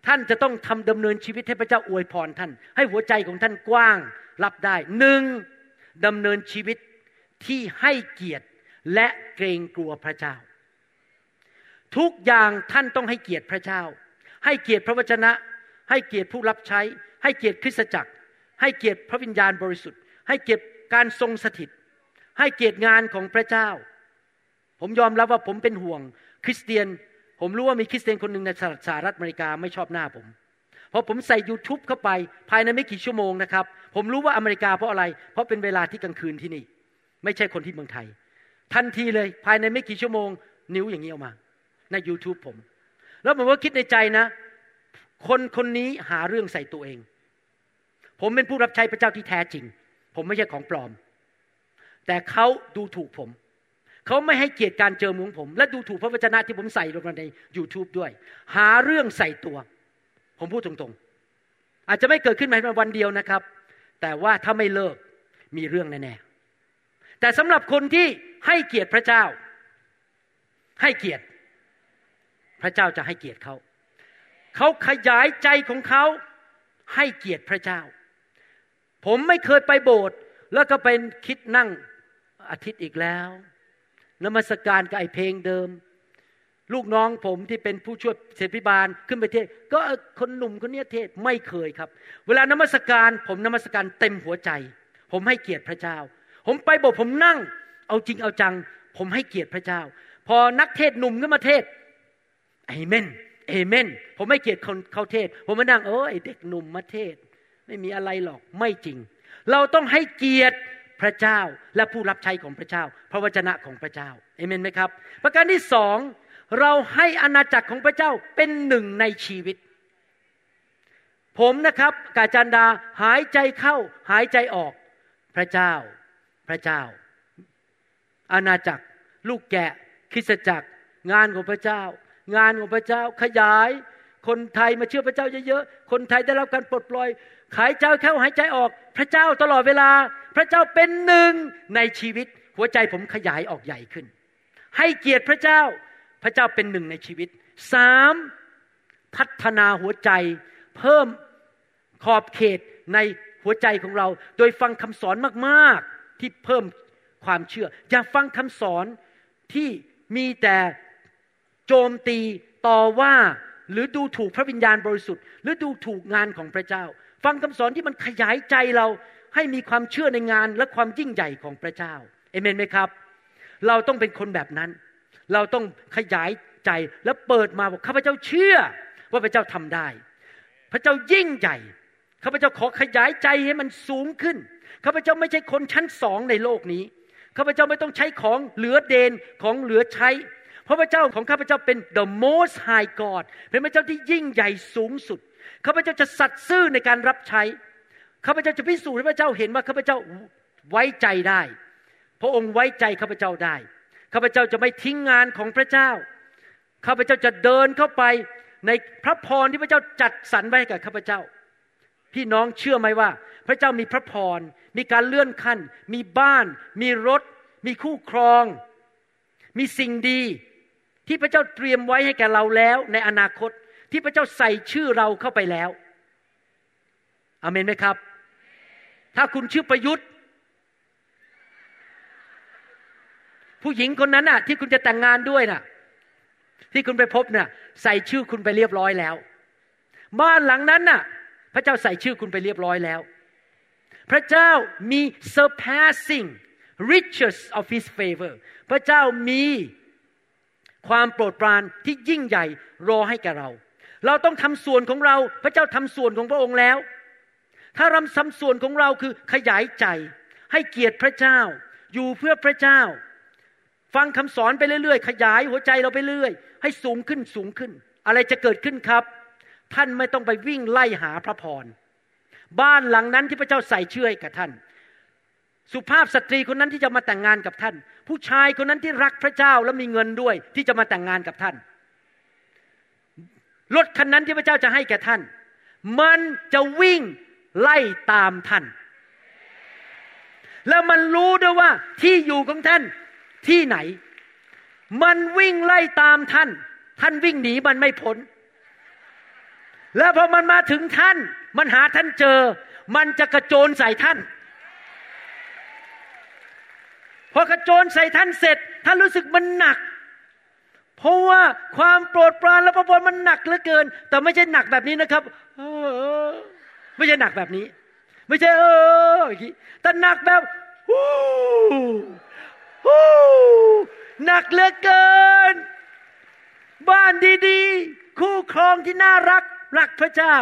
ท่านจะต้องทำดำเนินชีวิตให้พระเจ้าอวยพรท่าน ให้หัวใจของท่านกว้างรับได้หนึ่งดำเนินชีวิตที่ให้เกียรติและเกรงกลัวพระเจ้า ทุกอย่างท่านต้องให้เกียรติพระเจ้า ให้เกียรติพระวจนะ ให้เกียรติผู้รับใช้ ให้เกียรติคริสตจักร ให้เกียรติพระวิญญาณบริสุทธิ์ ให้เกียรติการทรงสถิต ให้เกียรติงานของพระเจ้า ผมยอมรับว่าผมเป็นห่วง คริสเตียน ผมรู้ว่ามีคริสเตียนคนหนึ่งในสหรัฐอเมริกาไม่ชอบหน้าผมพอผมใส่ YouTube เข้าไปภายในไม่กี่ชั่วโมงนะครับ ผมรู้ว่าอเมริกาเพราะอะไร เพราะเป็นเวลาที่กลางคืนที่นี่ ไม่ใช่คนที่เมืองไทย ทันทีเลยภายในไม่กี่ชั่วโมง นิ้วอย่างนี้ออกมา ใน YouTube ผม แล้วผมก็คิดในใจนะ คนคนนี้หาเรื่องใส่ตัวเอง ผมเป็นผู้รับใช้พระเจ้าที่แท้จริง ผมไม่ใช่ของปลอม แต่เขาดูถูกผม เขาไม่ให้เกียรติการเจอมือของผม และดูถูกพระวจนะที่ผมใส่ลงมาใน YouTube ด้วย หาเรื่องใส่ตัว ผมพูดตรงๆ อาจจะไม่เกิดขึ้นในวันเดียวนะครับ แต่ว่าถ้าไม่เลิกมีเรื่องแน่ๆ แต่สำหรับคนที่ให้เกียรติพระเจ้า ให้เกียรติ พระเจ้าจะให้เกียรติเขา เขาขยายใจของเขาให้เกียรติพระเจ้า ผมไม่เคยไปโบสถ์แล้วก็เป็นคิดนั่งอาทิตย์อีกแล้วนมัสการกับไอเพลงเดิม ลูกน้องผมที่เป็นผู้ช่วยเศรษฐิบาลขึ้นไปเทศ ก็คนหนุ่มคนนี้เทศไม่เคยครับ เวลานมัสการ ผมนมัสการเต็มหัวใจ ผมให้เกียรติพระเจ้า ผมไปโบอกผมนั่ง เอาจริงเอาจัง ผมให้เกียรติพระเจ้า พอนักเทศหนุ่มขึ้นมาเทศเอเมนเอเมน ผมไม่เกียรติคนเขาเทศ ผมมานั่งเออไอเด็กหนุ่มมาเทศ ไม่มีอะไรหรอกไม่จริง เราต้องให้เกียรติพระเจ้าและผู้รับใช้ของพระเจ้า พระวจนะของพระเจ้าเอเมนไหมครับ ประการที่สองเราให้อาณาจักรของพระเจ้าเป็นหนึ่งในชีวิต ผมนะครับกาจันดาหายใจเข้าหายใจออก พระเจ้า พระเจ้า อาณาจักร ลูกแกะคริสจักร งานของพระเจ้า งานของพระเจ้าขยาย คนไทยมาเชื่อพระเจ้าเยอะๆคนไทยได้รับการปลดปล่อย ขายเจ้าเข้าหายใจออก พระเจ้าตลอดเวลา พระเจ้าเป็นหนึ่งในชีวิต หัวใจผมขยายออกใหญ่ขึ้น ให้เกียรติพระเจ้า พระเจ้าเป็นหนึ่งในชีวิตสามพัฒนาหัวใจ เพิ่มขอบเขตในหัวใจของเรา โดยฟังคำสอนมากๆที่เพิ่มความเชื่อ อย่าฟังคำสอนที่มีแต่โจมตีต่อว่าหรือดูถูกพระวิญญาณบริสุทธิ์ หรือดูถูกงานของพระเจ้า ฟังคำสอนที่มันขยายใจเราให้มีความเชื่อในงานและความยิ่งใหญ่ของพระเจ้าเอเมนไหมครับ เราต้องเป็นคนแบบนั้น เราต้องขยายใจและเปิดมาบอกข้าพเจ้าเชื่อว่าพระเจ้าทำได้ พระเจ้ายิ่งใหญ่ข้าพเจ้าขอขยายใจให้มันสูงขึ้นข้าพเจ้าไม่ใช่คนชั้นสองในโลกนี้ข้าพเจ้าไม่ต้องใช้ของเหลือเดนของเหลือใช้ เพราะพระเจ้าของข้าพเจ้าเป็น the most high God เป็นพระเจ้าที่ยิ่งใหญ่สูงสุด ข้าพเจ้าจะสัตย์ซื่อในการรับใช้ ข้าพเจ้าจะพิสูจน์ให้พระเจ้าเห็นว่าข้าพเจ้าไว้ใจได้ พระองค์ไว้ใจข้าพเจ้าได้ ข้าพเจ้าจะไม่ทิ้งงานของพระเจ้า ข้าพเจ้าจะเดินเข้าไปในพระพรที่พระเจ้าจัดสรรไว้ให้กับข้าพเจ้า พี่น้องเชื่อไหมว่า พระเจ้ามีพระพร มีการเลื่อนขั้น มีบ้าน มีรถ มีคู่ครอง มีสิ่งดีที่พระเจ้าเตรียมไว้ให้แก่เราแล้วในอนาคต ที่พระเจ้าใส่ชื่อเราเข้าไปแล้วอเมนไหมครับ ถ้าคุณชื่อประยุทธ์ ผู้หญิงคนนั้นน่ะ ที่คุณจะแต่งงานด้วยน่ะ ที่คุณไปพบน่ะ ใส่ชื่อคุณไปเรียบร้อยแล้ว บ้านหลังนั้นน่ะ พระเจ้าใส่ชื่อคุณไปเรียบร้อยแล้ว พระเจ้ามี surpassing riches of His favor พระเจ้ามีความโปรดปรานที่ยิ่งใหญ่รอให้แก่เรา เราต้องทำส่วนของเรา พระเจ้าทำส่วนของพระองค์แล้ว ถ้าเราทำส่วนของเราคือขยายใจ ให้เกียรติพระเจ้า อยู่เพื่อพระเจ้า ฟังคำสอนไปเรื่อยๆ ขยายหัวใจเราไปเรื่อย ให้สูงขึ้นสูงขึ้น อะไรจะเกิดขึ้นครับ ท่านไม่ต้องไปวิ่งไล่หาพระพร บ้านหลังนั้นที่พระเจ้าใส่เชื่อให้กับท่านสุภาพสตรีคนนั้นที่จะมาแต่งงานกับท่าน ผู้ชายคนนั้นที่รักพระเจ้าและมีเงินด้วยที่จะมาแต่งงานกับท่าน รถคันนั้นที่พระเจ้าจะให้แก่ท่าน มันจะวิ่งไล่ตามท่าน แล้วมันรู้ด้วยว่าที่อยู่ของท่านที่ไหน มันวิ่งไล่ตามท่าน ท่านวิ่งหนีมันไม่พ้น แล้วพอมันมาถึงท่าน มันหาท่านเจอ มันจะกระโจนใส่ท่าน พอกระโจนใส่ท่านเสร็จ ท่านรู้สึกมันหนัก เพราะว่าความโปรดปรานและพระพรมันหนักเหลือเกิน แต่ไม่ใช่หนักแบบนี้นะครับไม่ใช่หนักแบบนี้ ไม่ใช่ เออแต่หนักแบบฮู้ฮู้หนักเหลือเกิน บ้านดีๆ คู่ครองที่น่ารักรักพระเจ้า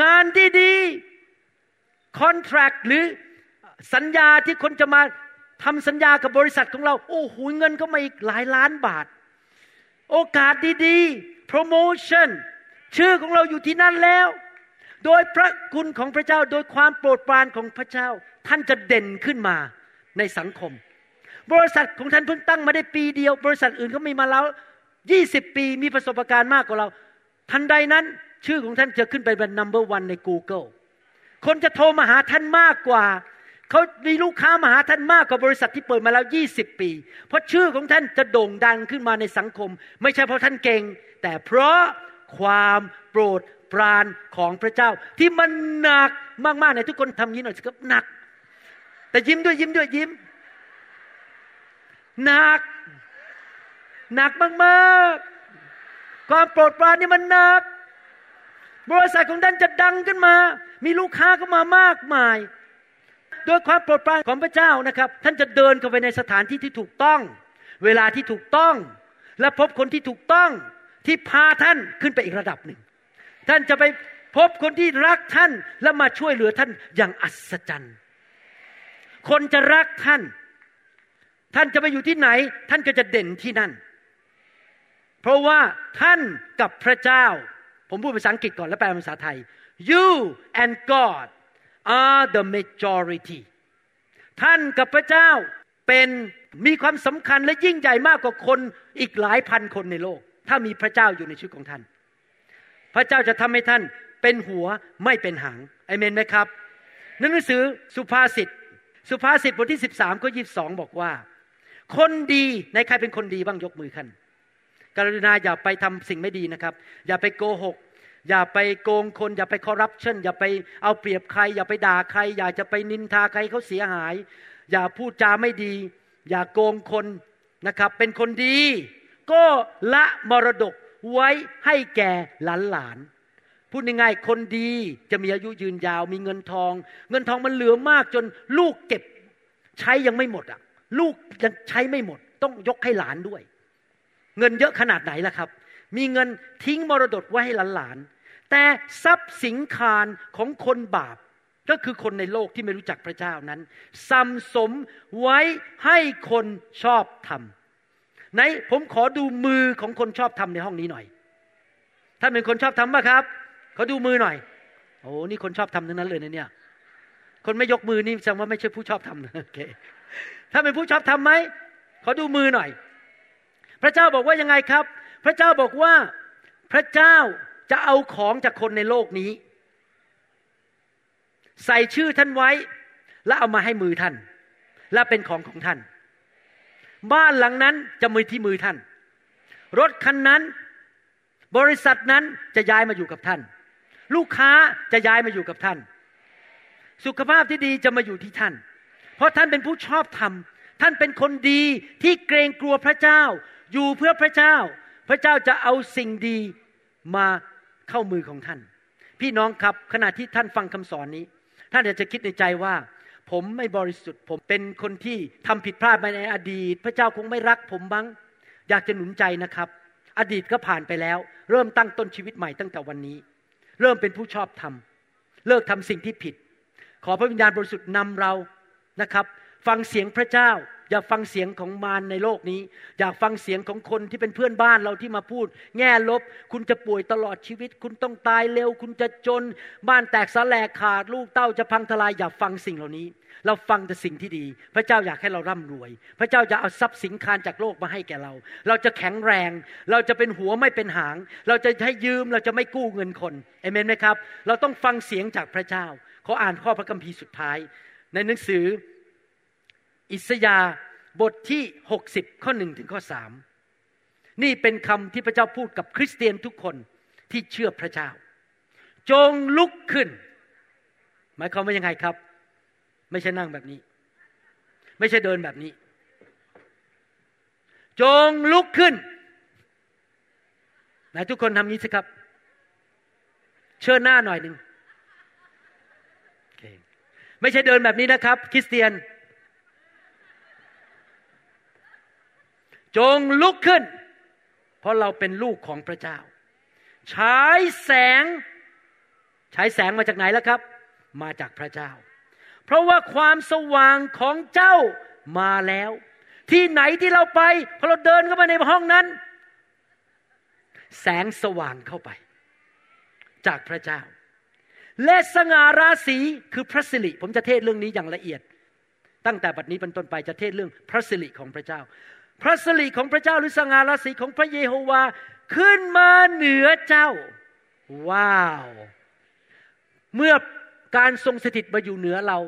งานดีๆคอนแทรคหรือสัญญาที่คนจะมาทำสัญญากับบริษัทของเรา โอ้โหเงินก็มาอีกหลายล้านบาท โอกาสดีๆโปรโมชั่นชื่อของเราอยู่ที่นั่นแล้ว โดยพระคุณของพระเจ้าโดยความโปรดปรานของพระเจ้า ท่านจะเด่นขึ้นมาในสังคม บริษัทของท่านเพิ่งตั้งมาได้ปีเดียว บริษัทอื่นเขามีมาแล้วยี่สิบปีมีประสบการณ์มากกว่าเรา ทันใดนั้น ชื่อของท่านจะขึ้นไปเป็น number one ใน Google คนจะโทรมาหาท่านมากกว่า เขามีลูกค้ามาหาท่านมากกว่าบริษัทที่เปิดมาแล้วยี่สิบปี เพราะชื่อของท่านจะโด่งดังขึ้นมาในสังคม ไม่ใช่เพราะท่านเก่ง แต่เพราะความโปรดปรานของพระเจ้า ที่มันหนักมากๆในทุกคนทำยิ้มหน่อยสิครับหนัก แต่ยิ้มด้วยยิ้มด้วยยิ้มหนัก หนักมากๆ ความโปรดปรานนี่มันหนัก บริษัทของท่านจะดังขึ้นมา มีลูกค้าเข้ามามากมาย โดยความโปรดปรานของพระเจ้านะครับ ท่านจะเดินเข้าไปในสถานที่ที่ถูกต้อง เวลาที่ถูกต้อง และพบคนที่ถูกต้องที่พาท่านขึ้นไปอีกระดับหนึ่ง ท่านจะไปพบคนที่รักท่านและมาช่วยเหลือท่านอย่างอัศจรรย์ คนจะรักท่าน ท่านจะไปอยู่ที่ไหน ท่านก็จะเด่นที่นั่น เพราะว่าท่านกับพระเจ้า ผมพูดภาษาอังกฤษก่อนแล้วแปลเป็นภาษาไทย you and God are the majority ท่านกับพระเจ้าเป็นมีความสำคัญและยิ่งใหญ่มากกว่าคนอีกหลายพันคนในโลก ถ้ามีพระเจ้าอยู่ในชีวิตของท่าน พระเจ้าจะทำให้ท่านเป็นหัวไม่เป็นหางอเมนไหมครับหนังสือสุภาษิตสุภาษิตบทที่13ข้อ22บสองบอกว่า คนดีในใครเป็นคนดีบ้างยกมือขึ้นกรุณาอย่าไปทำสิ่งไม่ดีนะครับ อย่าไปโกหก อย่าไปโกงคน อย่าไปคอร์รัปชันอย่าไปเอาเปรียบใคร อย่าไปด่าใคร อย่าจะไปนินทาใครเขาเสียหาย อย่าพูดจาไม่ดี อย่าโกงคนนะครับ เป็นคนดี ก็ละมรดกไว้ให้แก่หลานหลานพูดง่ายๆคนดีจะมีอายุยืนยาว มีเงินทอง เงินทองมันเหลือมากจนลูกเก็บใช้ยังไม่หมดอะ ลูกยังใช้ไม่หมด ต้องยกให้หลานด้วย เงินเยอะขนาดไหนล่ะครับ มีเงินทิ้งมรดกไว้ให้หลานๆ แต่ทรัพย์สินคารของคนบาป ก็คือคนในโลกที่ไม่รู้จักพระเจ้านั้นสัมสมไว้ให้คนชอบทำไหนผมขอดูมือของคนชอบทำในห้องนี้หน่อยท่านเป็นคนชอบทำป่ะครับขาดูมือหน่อย โอ้นี่คนชอบทำทั้งนั้นเลยนะเนี่ย คนไม่ยกมือนี่แสดงว่าไม่ใช่ผู้ชอบทำโอเคถ้าเป็นผู้ชอบทำไหมขาดูมือหน่อย พระเจ้าบอกว่ายังไงครับ พระเจ้าบอกว่าพระเจ้าจะเอาของจากคนในโลกนี้ ใส่ชื่อท่านไว้ แล้วเอามาให้มือท่าน และเป็นของของท่าน บ้านหลังนั้นจะมือที่มือท่าน รถคันนั้น บริษัทนั้นจะย้ายมาอยู่กับท่าน ลูกค้าจะย้ายมาอยู่กับท่าน สุขภาพที่ดีจะมาอยู่ที่ท่าน เพราะท่านเป็นผู้ชอบธรรมท่านเป็นคนดีที่เกรงกลัวพระเจ้า อยู่เพื่อพระเจ้า พระเจ้าจะเอาสิ่งดีมาเข้ามือของท่าน พี่น้องครับขณะที่ท่านฟังคำสอนนี้ ท่านอาจจะคิดในใจว่า ผมไม่บริสุทธิ์ ผมเป็นคนที่ทำผิดพลาดมาในอดีต พระเจ้าคงไม่รักผมบ้าง อยากจะหนุนใจนะครับ อดีตก็ผ่านไปแล้ว เริ่มตั้งต้นชีวิตใหม่ตั้งแต่วันนี้ เริ่มเป็นผู้ชอบธรรมเลิกทำสิ่งที่ผิด ขอพระวิญญาณบริสุทธิ์นำเรานะครับ ฟังเสียงพระเจ้า อย่าฟังเสียงของมารในโลกนี้ อยากฟังเสียงของคนที่เป็นเพื่อนบ้านเราที่มาพูด แง่ลบ คุณจะป่วยตลอดชีวิต คุณต้องตายเร็ว คุณจะจน บ้านแตกสลายขาดลูกเต้าจะพังทลายอย่าฟังสิ่งเหล่านี้ เราฟังแต่สิ่งที่ดี พระเจ้าอยากให้เราร่ำรวย พระเจ้าจะเอาทรัพย์สินคารจากโลกมาให้แก่เรา เราจะแข็งแรง เราจะเป็นหัวไม่เป็นหาง เราจะให้ยืมเราจะไม่กู้เงินคนเอเมนไหมครับ เราต้องฟังเสียงจากพระเจ้าเขออ่านข้อพระคัมภีร์สุดท้าย ในหนังสือ อิสยาบทที่ 60 ข้อหนึ่งถึงข้อสามนี่เป็นคำที่พระเจ้าพูดกับคริสเตียนทุกคนที่เชื่อพระเจ้า จงลุกขึ้น หมายความว่ายังไงครับ ไม่ใช่นั่งแบบนี้ ไม่ใช่เดินแบบนี้ จงลุกขึ้นไหนทุกคนทำนี้สิครับ เชิญหน้าหน่อยหนึ่งไม่ใช่เดินแบบนี้นะครับ คริสเตียน จงลุกขึ้น เพราะเราเป็นลูกของพระเจ้าฉายแสงฉายแสงมาจากไหนแล้วครับ มาจากพระเจ้า เพราะว่าความสว่างของเจ้ามาแล้ว ที่ไหนที่เราไปพอเราเดินเข้าไปในห้องนั้น แสงสว่างเข้าไป จากพระเจ้า และสง่าราศีคือพระสิริผมจะเทศเรื่องนี้อย่างละเอียด ตั้งแต่บัดนี้เป็นต้นไปจะเทศเรื่องพระสิริของพระเจ้า พระสิริของพระเจ้าหรือสง่าราศีของพระเยโฮวาขึ้นมาเหนือเจ้า ว้าว เมื่อการทรงสถิตมาอยู่เหนือเรา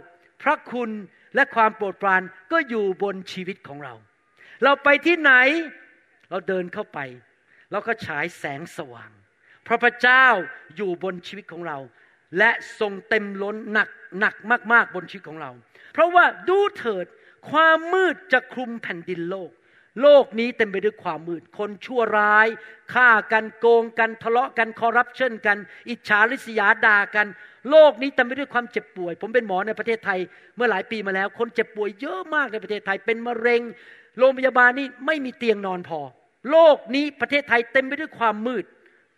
พระคุณและความโปรดปรานก็อยู่บนชีวิตของเรา เราไปที่ไหน เราเดินเข้าไป เราก็ฉายแสงสว่าง เพราะพระเจ้าอยู่บนชีวิตของเรา และทรงเต็มล้นหนักหนักมาก ๆ บนชีวิตของเรา เพราะว่าดูเถิดความมืดจะคลุมแผ่นดินโลก โลกนี้เต็มไปด้วยความมืด คนชั่วร้ายฆ่ากันโกงกันทะเลาะกันคอร์รัปชันกัน อิจฉาริษยาด่ากัน โลกนี้เต็มไปด้วยความเจ็บป่วย ผมเป็นหมอในประเทศไทย เมื่อหลายปีมาแล้ว คนเจ็บป่วยเยอะมากในประเทศไทย เป็นมะเร็ง โรงพยาบาลนี่ไม่มีเตียงนอนพอ โลกนี้ประเทศไทยเต็มไปด้วยความมืด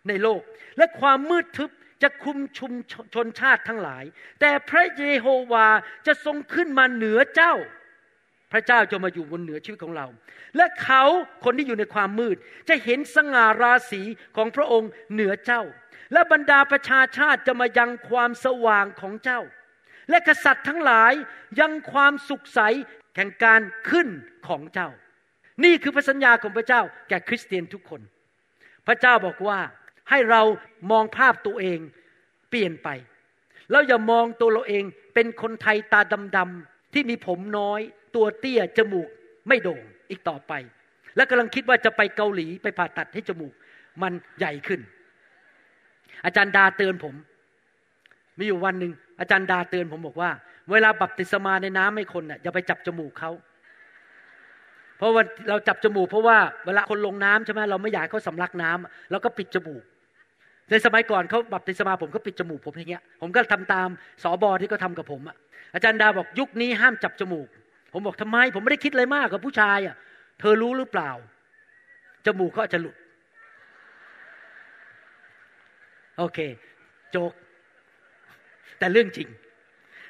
ในโลก และความมืดทึบจะคุมชุมชนชาติทั้งหลาย แต่พระเยโฮวาจะทรงขึ้นมาเหนือเจ้า พระเจ้าจะมาอยู่บนเหนือชีวิตของเรา และเขาคนที่อยู่ในความมืด จะเห็นสง่าราศีของพระองค์เหนือเจ้า และบรรดาประชาชาติจะมายังความสว่างของเจ้า และกษัตริย์ทั้งหลายยังความสุขใสแห่งการขึ้นของเจ้า นี่คือพระสัญญาของพระเจ้าแก่คริสเตียนทุกคน พระเจ้าบอกว่าให้เรามองภาพตัวเองเปลี่ยนไปเราอย่ามองตัวเราเองเป็นคนไทยตาดำๆที่มีผมน้อย ตัวเตี้ยจมูกไม่โด่งอีกต่อไป และกำลังคิดว่าจะไปเกาหลีไปผ่าตัดให้จมูกมันใหญ่ขึ้น อาจารย์ดาเตือนผม มีอยู่วันหนึ่งอาจารย์ดาเตือนผมบอกว่า เวลาบัพติศมาในน้ำให้คนน่ะอย่าไปจับจมูกเขาเพราะว่าเราจับจมูกเพราะว่าเวลาคนลงน้ำใช่ไหมเราไม่อยากเขาสำลักน้ำเราก็ปิดจมูกในสมัยก่อนเขาบัพติศมาผมก็ปิดจมูกผมอย่างเงี้ย ผมก็ทำตามสอบอที่เขาทากับผมอะอาจารย์ดาบอกยุคนี้ห้ามจับจมูก ผมบอกทำไม ผมไม่ได้คิดอะไรมากกับผู้ชายอะ เธอรู้หรือเปล่า จมูกเขาจะหลุด โอเค โจก แต่เรื่องจริง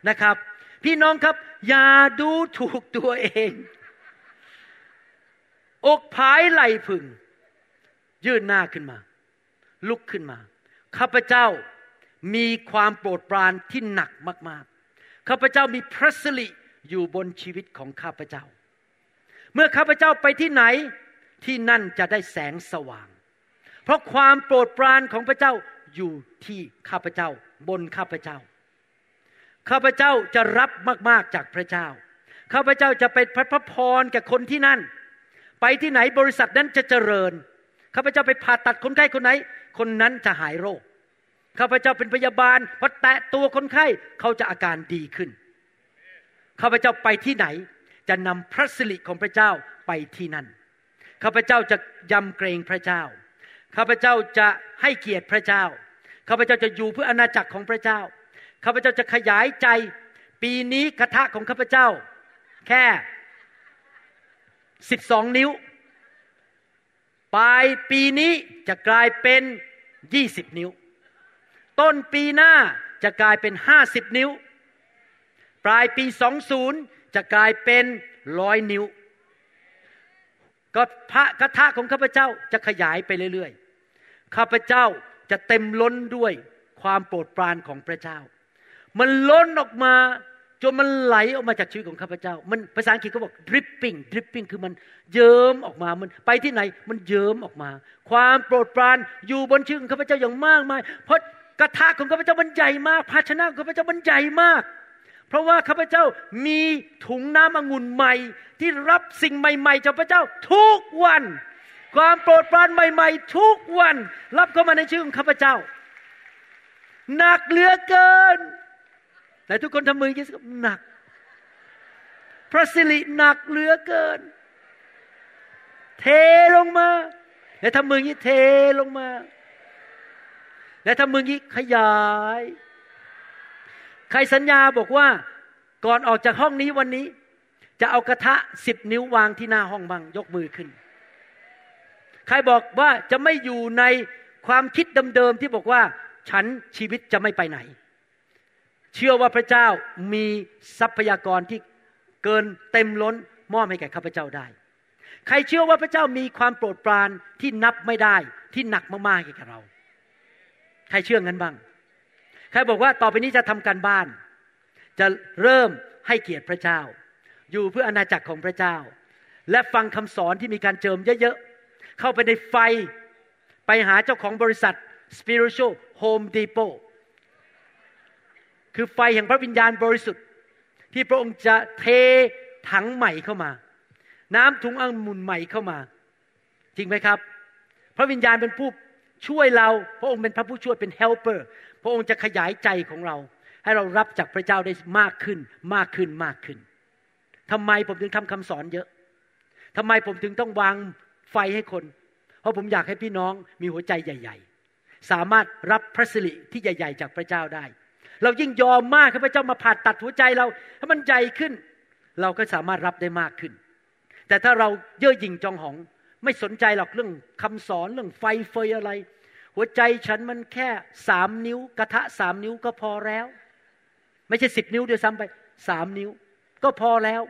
นะครับ พี่น้องครับ อย่าดูถูกตัวเอง อกผายไหลพึง ยื่นหน้าขึ้นมา ลุกขึ้นมา ข้าพเจ้ามีความโปรดปรานที่หนักมาก ๆ ข้าพเจ้ามีพระสิริ อยู่บนชีวิตของข้าพเจ้า เมื่อข้าพเจ้าไปที่ไหนที่นั่นจะได้แสงสว่าง เพราะความโปรดปรานของพระเจ้าอยู่ที่ข้าพเจ้าบนข้าพเจ้า ข้าพเจ้าจะรับมากๆจากพระเจ้า ข้าพเจ้าจะเป็นพระพรพรแก่คนที่นั่น ไปที่ไหนบริษัทนั้นจะเจริญ ข้าพเจ้าไปผ่าตัดคนไข้คนไหน คนนั้นจะหายโรค ข้าพเจ้าเป็นพยาบาลพอแตะตัวคนไข้เขาจะอาการดีขึ้น ข้าพเจ้าไปที่ไหน จะนำพระสิริของพระเจ้าไปที่นั่น ข้าพเจ้าจะยำเกรงพระเจ้า ข้าพเจ้าจะให้เกียรติพระเจ้า ข้าพเจ้าจะอยู่เพื่ออาณาจักรของพระเจ้า ข้าพเจ้าจะขยายใจ ปีนี้กระทะของข้าพเจ้า แค่สิบสองนิ้ว ปลายปีนี้จะกลายเป็นยี่สิบนิ้ว ต้นปีหน้าจะกลายเป็นห้าสิบนิ้ว ปลายปีสองศูนย์จะกลายเป็นร้อยนิ้ว ก็พระกระทะของข้าพเจ้าจะขยายไปเรื่อยๆ ข้าพเจ้าจะเต็มล้นด้วยความโปรดปรานของพระเจ้า มันล้นออกมาจนมันไหลออกมาจากชีวิตของข้าพเจ้า มันภาษาอังกฤษเขาบอก dripping dripping คือมันเยิ้มออกมา มันไปที่ไหน มันเยิ้มออกมา ความโปรดปรานอยู่บนชีวิตของข้าพเจ้าอย่างมากมาย เพราะกระทะของข้าพเจ้ามันใหญ่มาก ภาชนะของข้าพเจ้ามันใหญ่มาก เพราะว่าข้าพเจ้ามีถุงน้ำองุ่นใหม่ ที่รับสิ่งใหม่ๆจากพระเจ้าทุกวัน ความโปรดปรานใหม่ ๆ ทุกวัน รับเข้ามาในชีวิตของข้าพเจ้าหนักเหลือเกินแต่ทุกคนทำมือยิ่งหนัก พระสิริหนักเหลือเกิน เทลงมาและทำมือยิ่งเทลงมาและทำมือยิ่งขยาย ใครสัญญาบอกว่าก่อนออกจากห้องนี้วันนี้ จะเอากระทะสิบนิ้ววางที่หน้าห้องบ้างยกมือขึ้น ใครบอกว่าจะไม่อยู่ในความคิดเดิมๆที่บอกว่า ฉันชีวิตจะไม่ไปไหน เชื่อว่าพระเจ้ามีทรัพยากรที่เกินเต็มล้นมอบให้แก่ข้าพเจ้าได้ ใครเชื่อว่าพระเจ้ามีความโปรดปรานที่นับไม่ได้ที่หนักมากๆให้กับเรา ใครเชื่องั้นบ้าง ใครบอกว่าต่อไปนี้จะทำการบ้าน จะเริ่มให้เกียรติพระเจ้า อยู่เพื่ออาณาจักรของพระเจ้า และฟังคำสอนที่มีการเจิมเยอะๆ เข้าไปในไฟ ไปหาเจ้าของบริษัท Spiritual Home Depot คือไฟแห่งพระวิญญาณบริสุทธิ์ ที่พระองค์จะเทถังใหม่เข้ามา น้ำถุงองุ่นใหม่เข้ามา จริงไหมครับ พระวิญญาณเป็นผู้ช่วยเรา พระองค์เป็นพระผู้ช่วยเป็นเฮลเปอร์ พระองค์จะขยายใจของเรา ให้เรารับจากพระเจ้าได้มากขึ้น มากขึ้นมากขึ้นทำไมผมถึงทำคำสอนเยอะทำไมผมถึงต้องวางไฟให้คน เพราะผมอยากให้พี่น้องมีหัวใจใหญ่ ๆ สามารถรับพระสิริที่ใหญ่ ๆ จากพระเจ้าได้ เรายิ่งยอมมากให้พระเจ้ามาผ่าตัดหัวใจเราให้มันใหญ่ขึ้น เราก็สามารถรับได้มากขึ้น แต่ถ้าเราเย่อหยิ่งจองหองไม่สนใจหรอกเรื่องคำสอนเรื่องไฟเฟยอะไร หัวใจฉันมันแค่สามนิ้ว กระทะสามนิ้วก็พอแล้ว ไม่ใช่สิบนิ้วเดียวซ้ำไปสามนิ้ว ก็พอแล้ว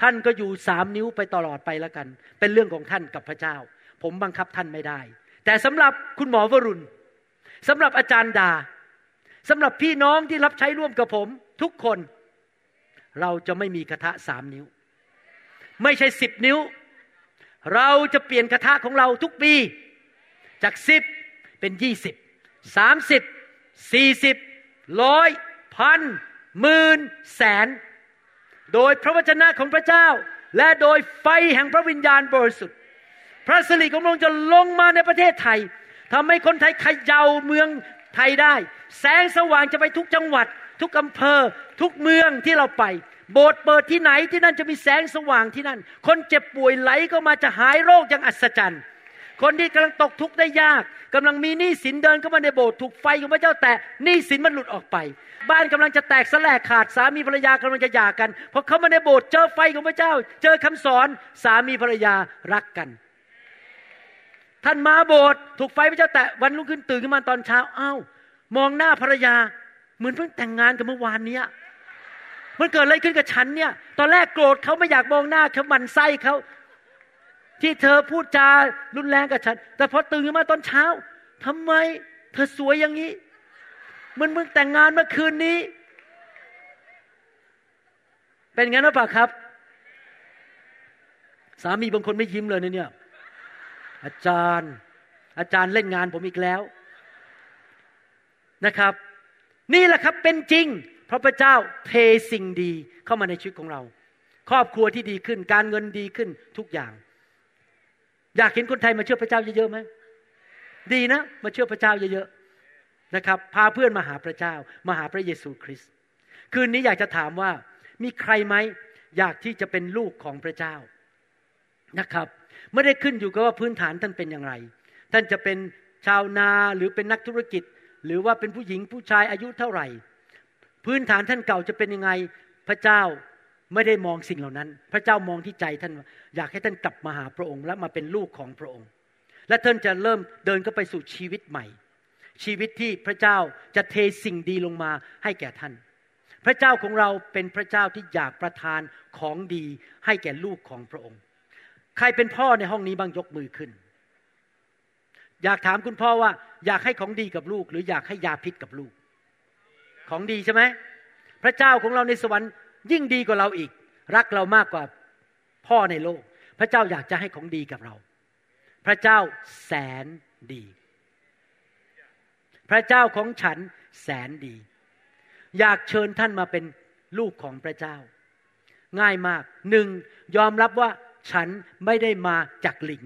ท่านก็อยู่สามนิ้วไปตลอดไปแล้วกัน เป็นเรื่องของท่านกับพระเจ้า ผมบังคับท่านไม่ได้ แต่สำหรับคุณหมอวรุณสำหรับอาจารย์ดาสำหรับพี่น้องที่รับใช้ร่วมกับผม ทุกคน เราจะไม่มีกระทะสามนิ้ว ไม่ใช่สิบนิ้ว เราจะเปลี่ยนกระทะของเราทุกปี จากสิบ เป็นยี่สิบสามสิบสี่สิบร้อยพันหมื่นแสน โดยพระวจนะของพระเจ้า และโดยไฟแห่งพระวิญญาณบริสุทธิ์พระสิริของพระองค์จะลงมาในประเทศไทยทำให้คนไทยขย่าเมืองไทยได้ แสงสว่างจะไปทุกจังหวัด ทุกอำเภอ ทุกเมืองที่เราไป โบสถ์เปิดที่ไหนที่นั่นจะมีแสงสว่างที่นั่น คนเจ็บป่วยไหลก็มาจะหายโรคอย่างอัศจรรย์ คนที่กำลังตกทุกข์ได้ยากกำลังมีหนี้สินเดินเข้ามาในโบสถ์ถูกไฟของพระเจ้าแตะหนี้สินมันหลุดออกไป บ้านกำลังจะแตกสลายขาดสามีภรรยากำลังจะหย่ากันพอเข้ามาในโบสถ์เจอไฟของพระเจ้า เจอคำสอนสามีภรรยารักกัน ท่านมาโบสถ์ถูกไฟพระเจ้าแตะวันรุ่งขึ้นตื่นขึ้นมาตอนเช้าอ้าวมองหน้าภรรยา เหมือนเพิ่งแต่งงานกันเมื่อวานเนี้ยมันเกิดอะไรขึ้นกับฉันเนี่ย ตอนแรกโกรธเขาไม่อยากมองหน้าเขามันไส้เขา ที่เธอพูดจารุนแรงกับฉัน แต่พอตื่นขึ้นมาตอนเช้าทำไมเธอสวยอย่างนี้มันมึงแต่งงานเมื่อคืนนี้ เป็นงั้นหรือเปล่าครับ สามีบางคนไม่ยิ้มเลยนะเนี่ย อาจารย์ อาจารย์เล่นงานผมอีกแล้วนะครับ นี่แหละครับเป็นจริงเพราะพระเจ้าเทสิ่งดีเข้ามาในชีวิตของเรา ครอบครัวที่ดีขึ้น การเงินดีขึ้นทุกอย่าง อยากเห็นคนไทยมาเชื่อพระเจ้าเยอะๆไหมดีนะ มาเชื่อพระเจ้าเยอะๆนะครับ พาเพื่อนมาหาพระเจ้า มาหาพระเยซูคริสต์คืนนี้อยากจะถามว่ามีใครไหมอยากที่จะเป็นลูกของพระเจ้านะครับไม่ได้ขึ้นอยู่กับว่าพื้นฐานท่านเป็นอย่างไร ท่านจะเป็นชาวนาหรือเป็นนักธุรกิจ หรือว่าเป็นผู้หญิงผู้ชายอายุเท่าไหร่ พื้นฐานท่านเก่าจะเป็นยังไง พระเจ้า ไม่ได้มองสิ่งเหล่านั้น พระเจ้ามองที่ใจท่านอยากให้ท่านกลับมาหาพระองค์ และมาเป็นลูกของพระองค์ และท่านจะเริ่มเดินเข้าไปสู่ชีวิตใหม่ ชีวิตที่พระเจ้าจะเทสิ่งดีลงมาให้แก่ท่าน พระเจ้าของเราเป็นพระเจ้าที่อยากประทานของดีให้แก่ลูกของพระองค์ ใครเป็นพ่อในห้องนี้บ้างยกมือขึ้น อยากถามคุณพ่อว่า อยากให้ของดีกับลูก หรืออยากให้ยาพิษกับลูก ของดีใช่ไหมพระเจ้าของเราในสวรรค์ ยิ่งดีกว่าเราอีก รักเรามากกว่าพ่อในโลก พระเจ้าอยากจะให้ของดีกับเรา พระเจ้าแสนดี พระเจ้าของฉันแสนดี อยากเชิญท่านมาเป็นลูกของพระเจ้า ง่ายมากหนึ่งยอมรับว่าฉันไม่ได้มาจากลิง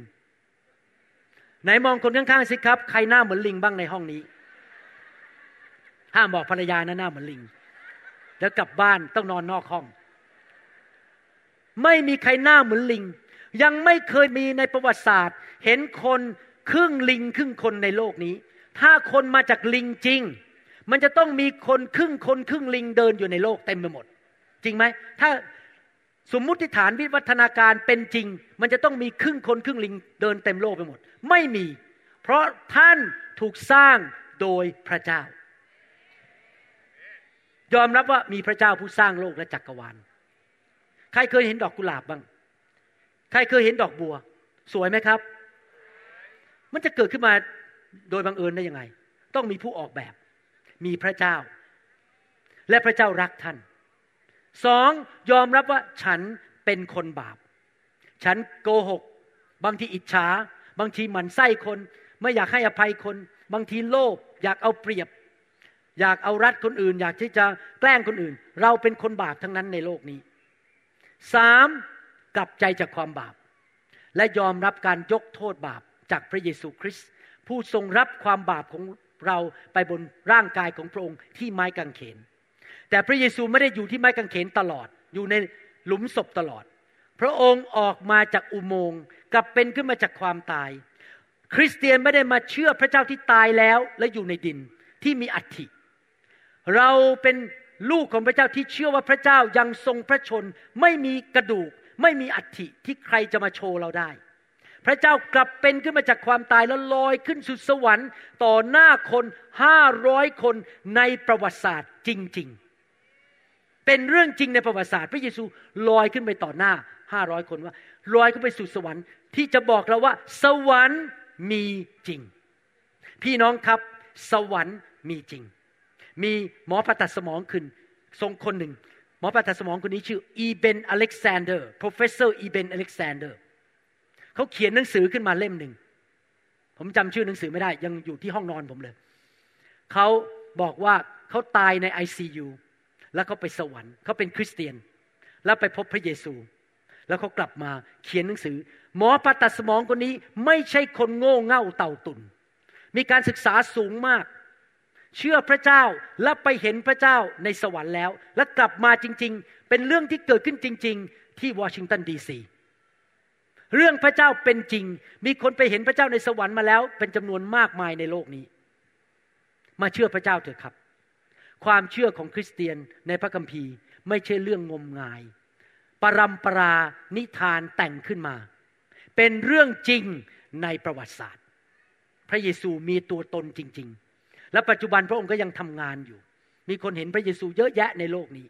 ไหนมองคนข้างๆสิครับ ใครหน้าเหมือนลิงบ้างในห้องนี้ ห้ามบอกภรรยานะหน้าเหมือนลิง แล้วกลับบ้านต้องนอนนอกห้อง ไม่มีใครหน้าเหมือนลิง ยังไม่เคยมีในประวัติศาสตร์ เห็นคนครึ่งลิงครึ่งคนในโลกนี้ ถ้าคนมาจากลิงจริง มันจะต้องมีคนครึ่งคนครึ่งลิงเดินอยู่ในโลกเต็มไปหมด จริงไหม ถ้าสมมุติฐานวิวัฒนาการเป็นจริง มันจะต้องมีครึ่งคนครึ่งลิงเดินเต็มโลกไปหมด ไม่มี เพราะท่านถูกสร้างโดยพระเจ้า ยอมรับว่ามีพระเจ้าผู้สร้างโลกและจักรวาล ใครเคยเห็นดอกกุหลาบบ้าง ใครเคยเห็นดอกบัว สวยไหมครับ มันจะเกิดขึ้นมาโดยบังเอิญได้ยังไง ต้องมีผู้ออกแบบ มีพระเจ้า และพระเจ้ารักท่าน สองยอมรับว่าฉันเป็นคนบาป ฉันโกหก บางทีอิจฉา บางทีหมันไส้คน ไม่อยากให้อภัยคน บางทีโลภ อยากเอาเปรียบ อยากเอารัดคนอื่น อยากที่จะแกล้งคนอื่น เราเป็นคนบาปทั้งนั้นในโลกนี้สามกลับใจจากความบาป และยอมรับการยกโทษบาปจากพระเยซูคริสต์ผู้ทรงรับความบาปของเราไปบนร่างกายของพระองค์ที่ไม้กางเขน แต่พระเยซูไม่ได้อยู่ที่ไม้กางเขนตลอด อยู่ในหลุมศพตลอด พระองค์ออกมาจากอุโมงค์กลับเป็นขึ้นมาจากความตาย คริสเตียนไม่ได้มาเชื่อพระเจ้าที่ตายแล้วและอยู่ในดินที่มีอัฐิ เราเป็นลูกของพระเจ้าที่เชื่อว่าพระเจ้ายังทรงพระชน ไม่มีกระดูก ไม่มีอัฐิที่ใครจะมาโชว์เราได้ พระเจ้ากลับเป็นขึ้นมาจากความตายแล้วลอยขึ้นสู่สวรรค์ ต่อหน้าคนห้าร้อยคนในประวัติศาสตร์จริง ๆ เป็นเรื่องจริงในประวัติศาสตร์ พระเยซูลอยขึ้นไปต่อหน้าห้าร้อยคนว่าลอยขึ้นไปสู่สวรรค์ที่จะบอกเราว่า สวรรค์มีจริง พี่น้องครับ สวรรค์มีจริง มีหมอผ่าตัดสมองขึ้นทรงคนหนึ่ง หมอผ่าตัดสมองคนนี้ชื่ออีเบนอเล็กซานเดอร์ professor อีเบนอเล็กซานเดอร์เขาเขียนหนังสือขึ้นมาเล่มหนึ่ง ผมจำชื่อหนังสือไม่ได้ ยังอยู่ที่ห้องนอนผมเลย เขาบอกว่าเขาตายใน ICU แล้วเขาไปสวรรค์เขาเป็นคริสเตียน แล้วไปพบพระเยซู แล้วเขากลับมาเขียนหนังสือ หมอผ่าตัดสมองคนนี้ไม่ใช่คนโง่เง่าเต่าตุนมีการศึกษาสูงมาก เชื่อพระเจ้าและไปเห็นพระเจ้าในสวรรค์แล้ว และกลับมาจริง ๆ เป็นเรื่องที่เกิดขึ้นจริง ๆ ที่วอชิงตันดีซีเรื่องพระเจ้าเป็นจริง มีคนไปเห็นพระเจ้าในสวรรค์มาแล้ว เป็นจำนวนมากมายในโลกนี้ มาเชื่อพระเจ้าเถอะครับ ความเชื่อของคริสเตียนในพระคัมภีร์ ไม่ใช่เรื่องงมงาย ปรำปรานิทานแต่งขึ้นมา เป็นเรื่องจริงในประวัติศาสตร์ พระเยซูมีตัวตนจริง ๆ และปัจจุบันพระองค์ก็ยังทำงานอยู่ มีคนเห็นพระเยซูเยอะแยะในโลกนี้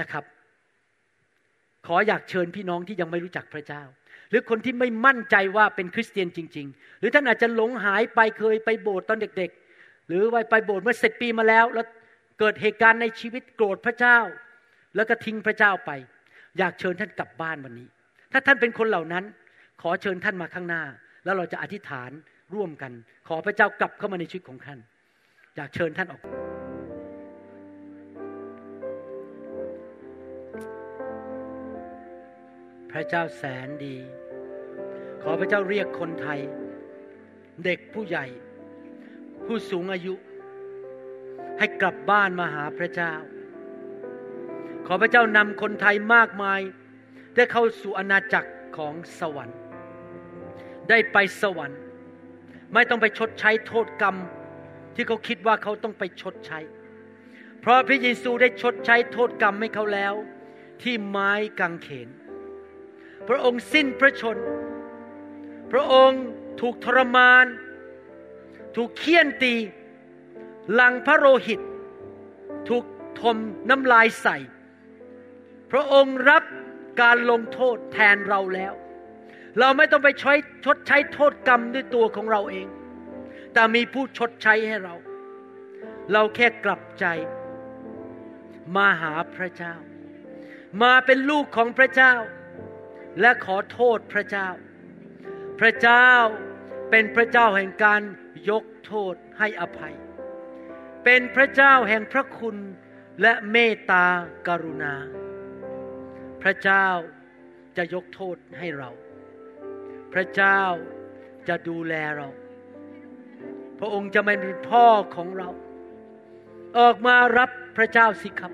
นะครับ ขออยากเชิญพี่น้องที่ยังไม่รู้จักพระเจ้า หรือคนที่ไม่มั่นใจว่าเป็นคริสเตียนจริง ๆ หรือท่านอาจจะหลงหายไปเคยไปโบสถ์ตอนเด็ก ๆ หรือไปไปโบสถ์เมื่อสิบปีมาแล้ว แล้วเกิดเหตุการณ์ในชีวิตโกรธพระเจ้า แล้วก็ทิ้งพระเจ้าไป อยากเชิญท่านกลับบ้านวันนี้ ถ้าท่านเป็นคนเหล่านั้น ขอเชิญท่านมาข้างหน้า แล้วเราจะอธิษฐาน ร่วมกัน ขอพระเจ้ากลับเข้ามาในชีวิตของท่าน อยากเชิญท่านออก พระเจ้าแสนดี ขอพระเจ้าเรียกคนไทย เด็กผู้ใหญ่ ผู้สูงอายุ ให้กลับบ้านมาหาพระเจ้า ขอพระเจ้านำคนไทยมากมาย ได้เข้าสู่อาณาจักรของสวรรค์ ได้ไปสวรรค์ ไม่ต้องไปชดใช้โทษกรรม ที่เขาคิดว่าเขาต้องไปชดใช้ เพราะพระเยซูได้ชดใช้โทษกรรมให้เขาแล้ว ที่ไม้กางเขน พระองค์สิ้นพระชน พระองค์ถูกทรมาน ถูกเคี่ยนตีหลังพระโลหิต ถูกทมน้ำลายใส่ พระองค์รับการลงโทษแทนเราแล้ว เราไม่ต้องไปใช้ชดใช้โทษกรรมด้วยตัวของเราเอง แต่มีผู้ชดใช้ให้เรา เราแค่กลับใจ มาหาพระเจ้า มาเป็นลูกของพระเจ้า และขอโทษพระเจ้า พระเจ้าเป็นพระเจ้าแห่งการยกโทษให้อภัย เป็นพระเจ้าแห่งพระคุณและเมตตากรุณา พระเจ้าจะยกโทษให้เรา พระเจ้าจะดูแลเรา พระองค์จะเป็นพ่อของเรา ออกมารับพระเจ้าสิครับ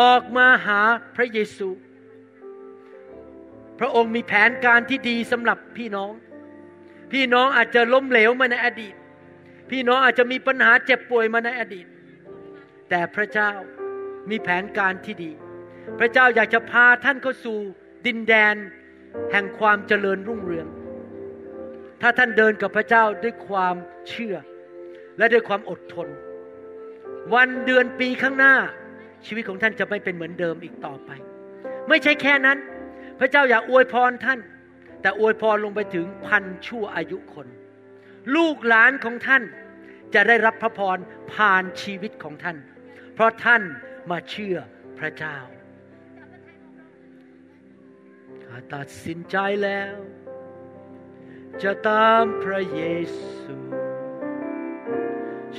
ออกมาหาพระเยซู พระองค์มีแผนการที่ดีสำหรับพี่น้อง พี่น้องอาจจะล้มเหลวมาในอดีต พี่น้องอาจจะมีปัญหาเจ็บป่วยมาในอดีต แต่พระเจ้ามีแผนการที่ดี พระเจ้าอยากจะพาท่านเข้าสู่ดินแดน แห่งความเจริญรุ่งเรือง ถ้าท่านเดินกับพระเจ้าด้วยความเชื่อ และด้วยความอดทน วันเดือนปีข้างหน้า ชีวิตของท่านจะไม่เป็นเหมือนเดิมอีกต่อไป ไม่ใช่แค่นั้น พระเจ้าอยากอวยพรท่าน แต่อวยพรลงไปถึงพันชั่วอายุคน ลูกหลานของท่านจะได้รับพระพรผ่านชีวิตของท่าน เพราะท่านมาเชื่อพระเจ้า ตัดสินใจแล้ว จะตามพระเยซู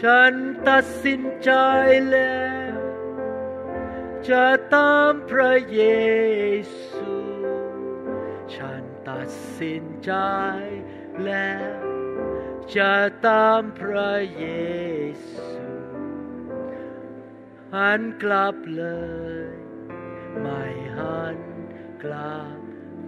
ฉันตัดสินใจแล้ว จะตามพระเยซู ฉันตัดสินใจแล้ว จะตามพระเยซูหันกลับเลย ไม่หันกลับ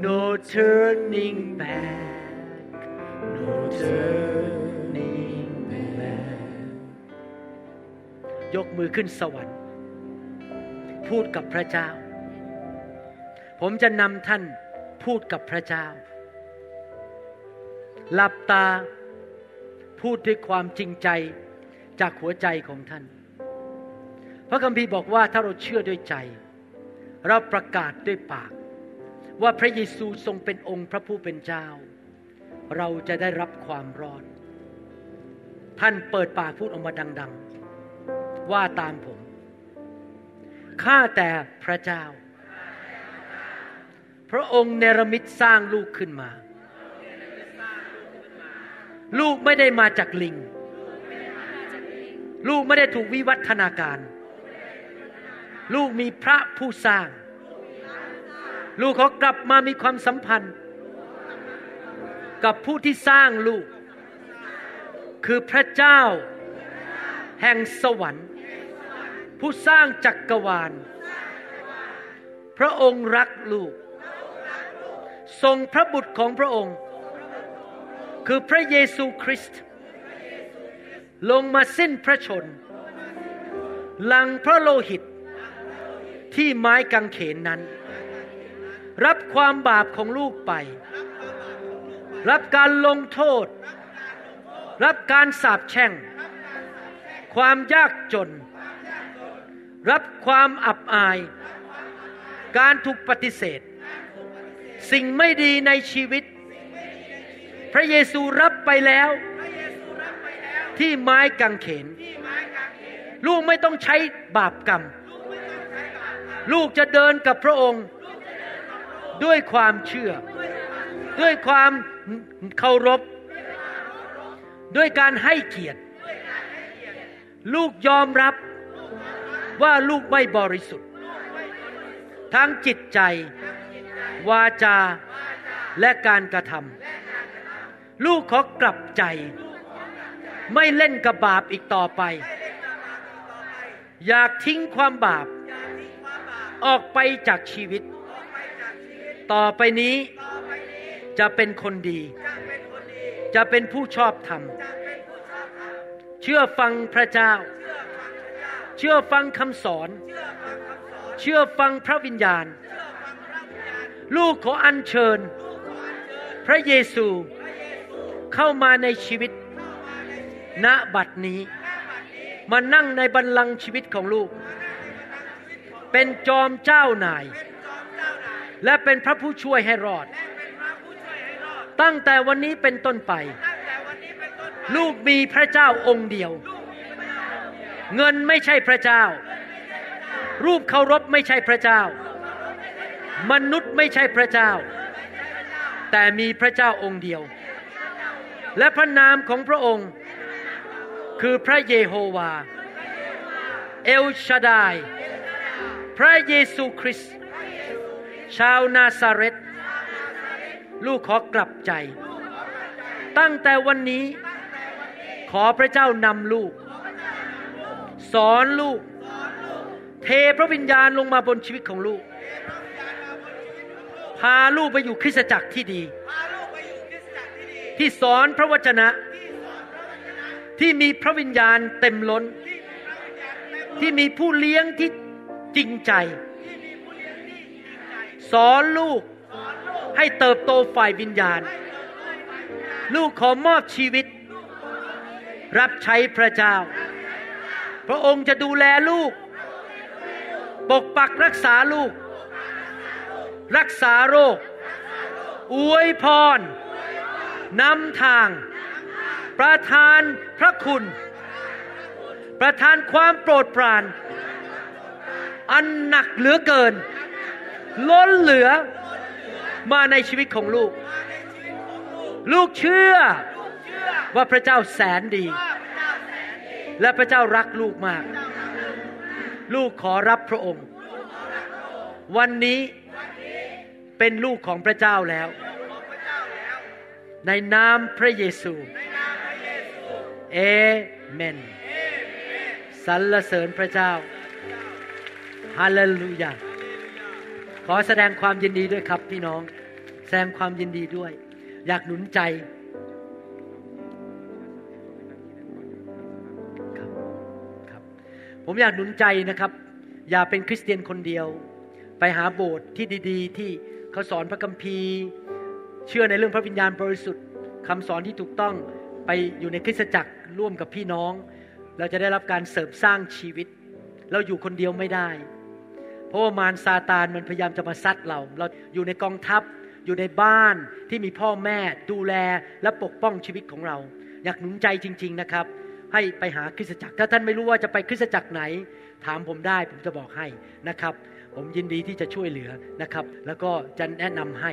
No turning back, no turning back. ยกมือขึ้นสวรรค์ พูดกับพระเจ้า ผมจะนำท่านพูดกับพระเจ้า หลับตาพูดด้วยความจริงใจจากหัวใจของท่าน พระคัมภีร์บอกว่าถ้าเราเชื่อด้วยใจ เราประกาศด้วยปาก ว่าพระเยซูทรงเป็นองค์พระผู้เป็นเจ้า เราจะได้รับความรอด ท่านเปิดปากพูดออกมาดัง ๆ ว่าตามผมข้าแต่พระเจ้า พระองค์เนรมิตสร้างลูกขึ้นมา ลูกไม่ได้มาจากลิง ลูกไม่ได้ถูกวิวัฒนาการ ลูกมีพระผู้สร้าง ลูกเขากลับมามีความสัมพันธ์ กับผู้ที่สร้างลูก คือพระเจ้า แห่งสวรรค์ ผู้สร้างจักกรวาล พระองค์รักลูก ทรงพระบุตรของพระองค์ คือพระเยซูคริสต์ลงมาสิ้นพระชนหลังพระโลหิตที่ไม้กางเขนนั้น รับความบาปของลูกไป รับการลงโทษ รับการสาปแช่ง ความยากจน รับความอับอาย การถูกปฏิเสธ สิ่งไม่ดีในชีวิต พระเยซูรับไปแล้ว ที่ไม้กางเขน ลูกไม่ต้องใช้บาปกรรม ลูกจะเดินกับพระองค์ ด้วยความเชื่อ ด้วยความเคารพ ด้วยการให้เกียรติ ลูกยอมรับว่าลูกไม่บริสุทธิ์ ทั้งจิตใจ วาจาและการกระทำลูกขอกลับใจ ไม่เล่นกับบาปอีกต่อไป อยากทิ้งความบาป ออกไปจากชีวิต ต่อไปนี้จะเป็นคนดี จะเป็นผู้ชอบธรรม เชื่อฟังพระเจ้า เชื่อฟังคำสอน เชื่อฟังพระวิญญาณ ลูกขออัญเชิญ พระเยซูเข้ามาในชีวิต ณ บัดนี้ มานั่งในบัลลังก์ชีวิตของลูก เป็นจอมเจ้านาย และเป็นพระผู้ช่วยให้รอด ตั้งแต่วันนี้เป็นต้นไป ลูกมีพระเจ้าองค์เดียว เงินไม่ใช่พระเจ้า รูปเคารพไม่ใช่พระเจ้า มนุษย์ไม่ใช่พระเจ้า แต่มีพระเจ้าองค์เดียว และพระนามของพระองค์ คือพระเยโฮวา เอลชาดาย พระเยซูคริสต์ ชาวนาซาเรตลูกขอกลับใจ ตั้งแต่วันนี้ ขอพระเจ้านำลูก สอนลูก เทพระวิญญาณลงมาบนชีวิตของลูก พาลูกไปอยู่คริสตจักรที่ดี ที่สอนพระวจนะ ที่มีพระวิญญาณเต็มล้น ที่มีผู้เลี้ยงที่จริงใจ สอนลูกให้เติบโตฝ่ายวิญญาณ ลูกขอมอบชีวิต รับใช้พระเจ้า พระองค์จะดูแลลูก ปกปักรักษาลูก รักษาโรค อวยพรนำทาง ประทานพระคุณ ประทานความโปรดปราน อันหนักเหลือเกิน ล้นเหลือมาในชีวิตของลูก ลูกเชื่อว่าพระเจ้าแสนดี และพระเจ้ารักลูกมาก ลูกขอรับพระองค์ วันนี้เป็นลูกของพระเจ้าแล้ว ในนามพระเยซูเอเมนสรรเสริญพระเจ้าฮาเลลูยาข อแสดงความยินดีด้วยครับพี่น้อง แสดงความยินดีด้วย อยากหนุนใจครับครับ ผมอยากหนุนใจนะครับ อย่าเป็นคริสเตียนคนเดียว ไปหาโบสถ์ที่ดี ๆ ที่เขาสอนพระคัมภีร์ เชื่อในเรื่องพระวิญญาณบริสุทธิ์คำสอนที่ถูกต้องไปอยู่ในคริสตจักรร่วมกับพี่น้อง เราจะได้รับการเสริมสร้างชีวิต เราอยู่คนเดียวไม่ได้ เพราะว่ามารซาตานมันพยายามจะมาซัดเรา เราอยู่ในกองทัพ อยู่ในบ้านที่มีพ่อแม่ดูแลและปกป้องชีวิตของเรา อยากหนุนใจจริง ๆนะครับ ให้ไปหาคริสตจักร ถ้าท่านไม่รู้ว่าจะไปคริสตจักรไหน ถามผมได้ผมจะบอกให้นะครับ ผมยินดีที่จะช่วยเหลือนะครับ แล้วก็จะแนะนำให้